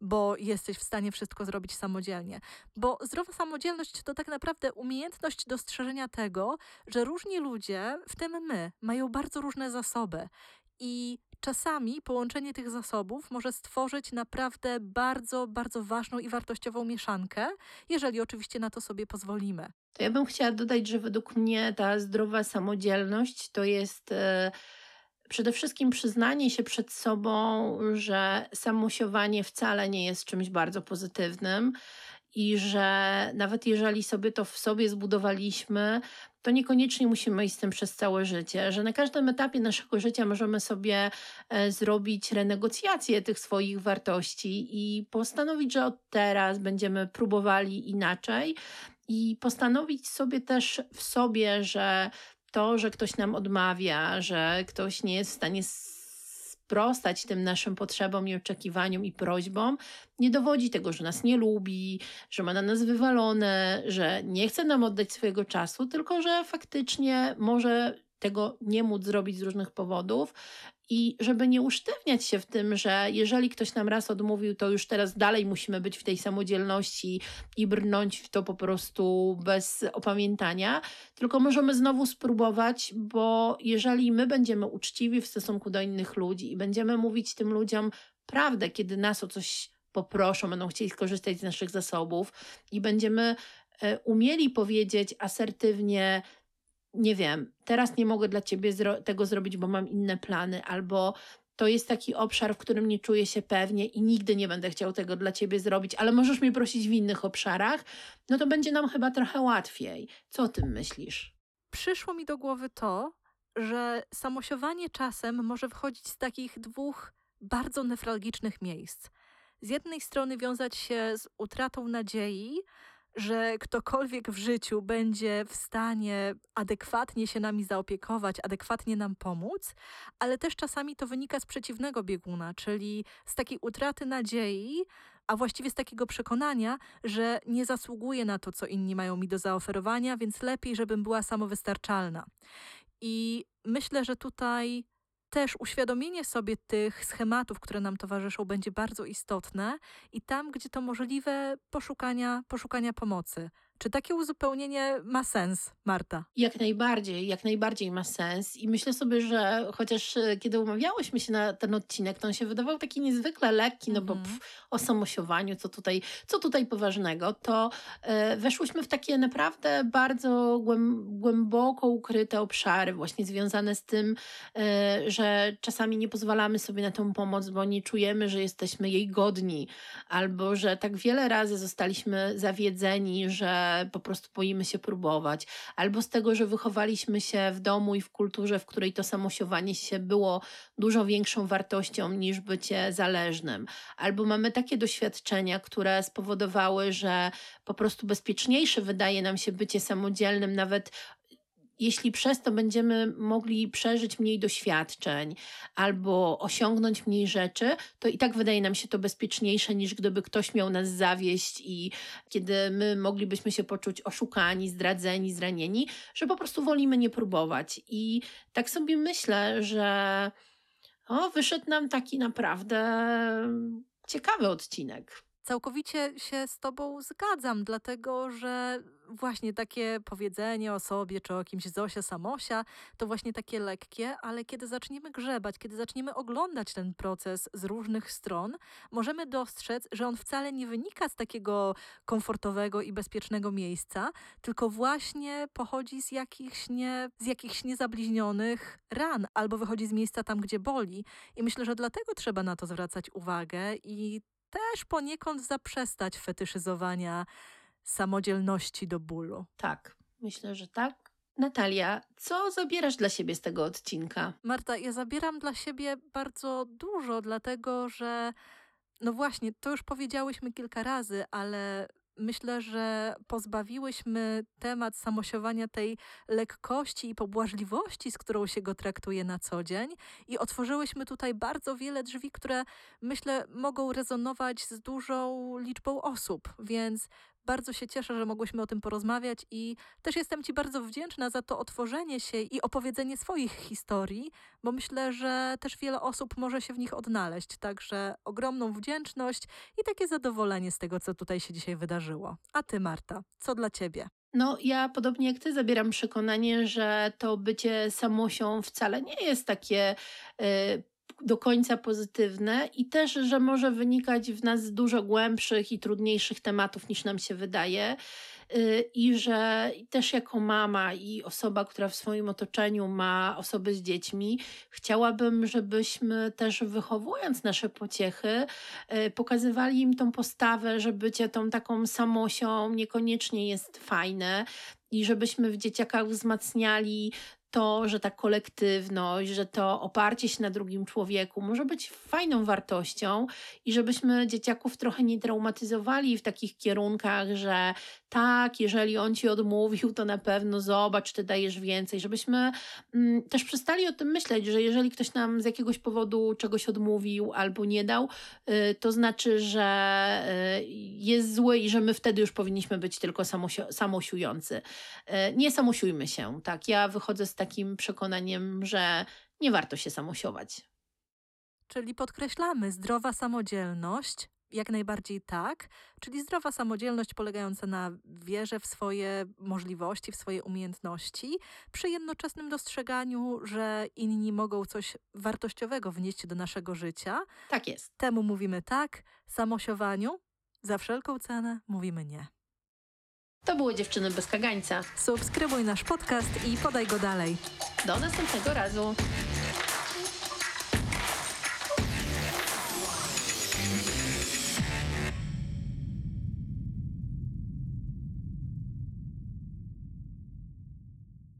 bo jesteś w stanie wszystko zrobić samodzielnie. Bo zdrowa samodzielność to tak naprawdę umiejętność dostrzeżenia tego, że różni ludzie, w tym my, mają bardzo różne zasoby i czasami połączenie tych zasobów może stworzyć naprawdę bardzo, bardzo ważną i wartościową mieszankę, jeżeli oczywiście na to sobie pozwolimy. To ja bym chciała dodać, że według mnie ta zdrowa samodzielność to jest. Yy przede wszystkim przyznanie się przed sobą, że samosiowanie wcale nie jest czymś bardzo pozytywnym i że nawet jeżeli sobie to w sobie zbudowaliśmy, to niekoniecznie musimy iść z tym przez całe życie, że na każdym etapie naszego życia możemy sobie e, zrobić renegocjację tych swoich wartości i postanowić, że od teraz będziemy próbowali inaczej i postanowić sobie też w sobie, że to, że ktoś nam odmawia, że ktoś nie jest w stanie sprostać tym naszym potrzebom i oczekiwaniom i prośbom, nie dowodzi tego, że nas nie lubi, że ma na nas wywalone, że nie chce nam oddać swojego czasu, tylko że faktycznie może tego nie móc zrobić z różnych powodów i żeby nie usztywniać się w tym, że jeżeli ktoś nam raz odmówił, to już teraz dalej musimy być w tej samodzielności i brnąć w to po prostu bez opamiętania, tylko możemy znowu spróbować, bo jeżeli my będziemy uczciwi w stosunku do innych ludzi i będziemy mówić tym ludziom prawdę, kiedy nas o coś poproszą, będą chcieli skorzystać z naszych zasobów i będziemy e, umieli powiedzieć asertywnie, nie wiem, teraz nie mogę dla ciebie zro tego zrobić, bo mam inne plany, albo to jest taki obszar, w którym nie czuję się pewnie i nigdy nie będę chciał tego dla ciebie zrobić, ale możesz mnie prosić w innych obszarach, no to będzie nam chyba trochę łatwiej. Co o tym myślisz? Przyszło mi do głowy to, że samosiowanie czasem może wchodzić z takich dwóch bardzo newralgicznych miejsc. Z jednej strony wiązać się z utratą nadziei, że ktokolwiek w życiu będzie w stanie adekwatnie się nami zaopiekować, adekwatnie nam pomóc, ale też czasami to wynika z przeciwnego bieguna, czyli z takiej utraty nadziei, a właściwie z takiego przekonania, że nie zasługuję na to, co inni mają mi do zaoferowania, więc lepiej, żebym była samowystarczalna. I myślę, że tutaj też uświadomienie sobie tych schematów, które nam towarzyszą, będzie bardzo istotne i tam, gdzie to możliwe, poszukania, poszukania pomocy. Czy takie uzupełnienie ma sens, Marta? Jak najbardziej, jak najbardziej ma sens. I myślę sobie, że chociaż e, kiedy umawiałyśmy się na ten odcinek, to on się wydawał taki niezwykle lekki, no bo Mhm. pff, o samosiowaniu, co tutaj, co tutaj poważnego, to e, weszłyśmy w takie naprawdę bardzo głęb, głęboko ukryte obszary, właśnie związane z tym, e, że czasami nie pozwalamy sobie na tą pomoc, bo nie czujemy, że jesteśmy jej godni, albo że tak wiele razy zostaliśmy zawiedzeni, że po prostu boimy się próbować, albo z tego, że wychowaliśmy się w domu i w kulturze, w której to samosiowanie się było dużo większą wartością niż bycie zależnym, albo mamy takie doświadczenia, które spowodowały, że po prostu bezpieczniejsze wydaje nam się bycie samodzielnym, nawet jeśli przez to będziemy mogli przeżyć mniej doświadczeń albo osiągnąć mniej rzeczy, to i tak wydaje nam się to bezpieczniejsze niż gdyby ktoś miał nas zawieść i kiedy my moglibyśmy się poczuć oszukani, zdradzeni, zranieni, że po prostu wolimy nie próbować. I tak sobie myślę, że o, wyszedł nam taki naprawdę ciekawy odcinek. Całkowicie się z Tobą zgadzam, dlatego że właśnie takie powiedzenie o sobie czy o kimś Zosia Samosia to właśnie takie lekkie, ale kiedy zaczniemy grzebać, kiedy zaczniemy oglądać ten proces z różnych stron, możemy dostrzec, że on wcale nie wynika z takiego komfortowego i bezpiecznego miejsca, tylko właśnie pochodzi z jakichś, nie, z jakichś niezabliźnionych ran albo wychodzi z miejsca tam, gdzie boli. I myślę, że dlatego trzeba na to zwracać uwagę i też poniekąd zaprzestać fetyszyzowania samodzielności do bólu. Tak, myślę, że tak. Natalia, co zabierasz dla siebie z tego odcinka? Marta, ja zabieram dla siebie bardzo dużo, dlatego że, no właśnie, to już powiedziałyśmy kilka razy, ale myślę, że pozbawiłyśmy temat samosiowania tej lekkości i pobłażliwości, z którą się go traktuje na co dzień, i otworzyłyśmy tutaj bardzo wiele drzwi, które myślę mogą rezonować z dużą liczbą osób, więc bardzo się cieszę, że mogłyśmy o tym porozmawiać i też jestem Ci bardzo wdzięczna za to otworzenie się i opowiedzenie swoich historii, bo myślę, że też wiele osób może się w nich odnaleźć. Także ogromną wdzięczność i takie zadowolenie z tego, co tutaj się dzisiaj wydarzyło. A Ty, Marta, co dla Ciebie? No, ja podobnie jak ty zabieram przekonanie, że to bycie samosią wcale nie jest takie y, do końca pozytywne i też, że może wynikać w nas z dużo głębszych i trudniejszych tematów niż nam się wydaje. Y, I że też jako mama i osoba, która w swoim otoczeniu ma osoby z dziećmi, chciałabym, żebyśmy też wychowując nasze pociechy, y, pokazywali im tą postawę, że bycie tą taką samosią niekoniecznie jest fajne i żebyśmy w dzieciakach wzmacniali to, że ta kolektywność, że to oparcie się na drugim człowieku może być fajną wartością i żebyśmy dzieciaków trochę nie traumatyzowali w takich kierunkach, że tak, jeżeli on ci odmówił, to na pewno zobacz, ty dajesz więcej, żebyśmy mm, też przestali o tym myśleć, że jeżeli ktoś nam z jakiegoś powodu czegoś odmówił albo nie dał, y, to znaczy, że y, jest zły i że my wtedy już powinniśmy być tylko samosiujący. Y, Nie samosiujmy się, tak? Ja wychodzę z takim przekonaniem, że nie warto się samosiować. Czyli podkreślamy zdrowa samodzielność, jak najbardziej tak, czyli zdrowa samodzielność polegająca na wierze w swoje możliwości, w swoje umiejętności, przy jednoczesnym dostrzeganiu, że inni mogą coś wartościowego wnieść do naszego życia. Tak jest. Temu mówimy tak, samosiowaniu za wszelką cenę mówimy nie. To były dziewczyny bez kagańca. Subskrybuj nasz podcast i podaj go dalej. Do następnego razu.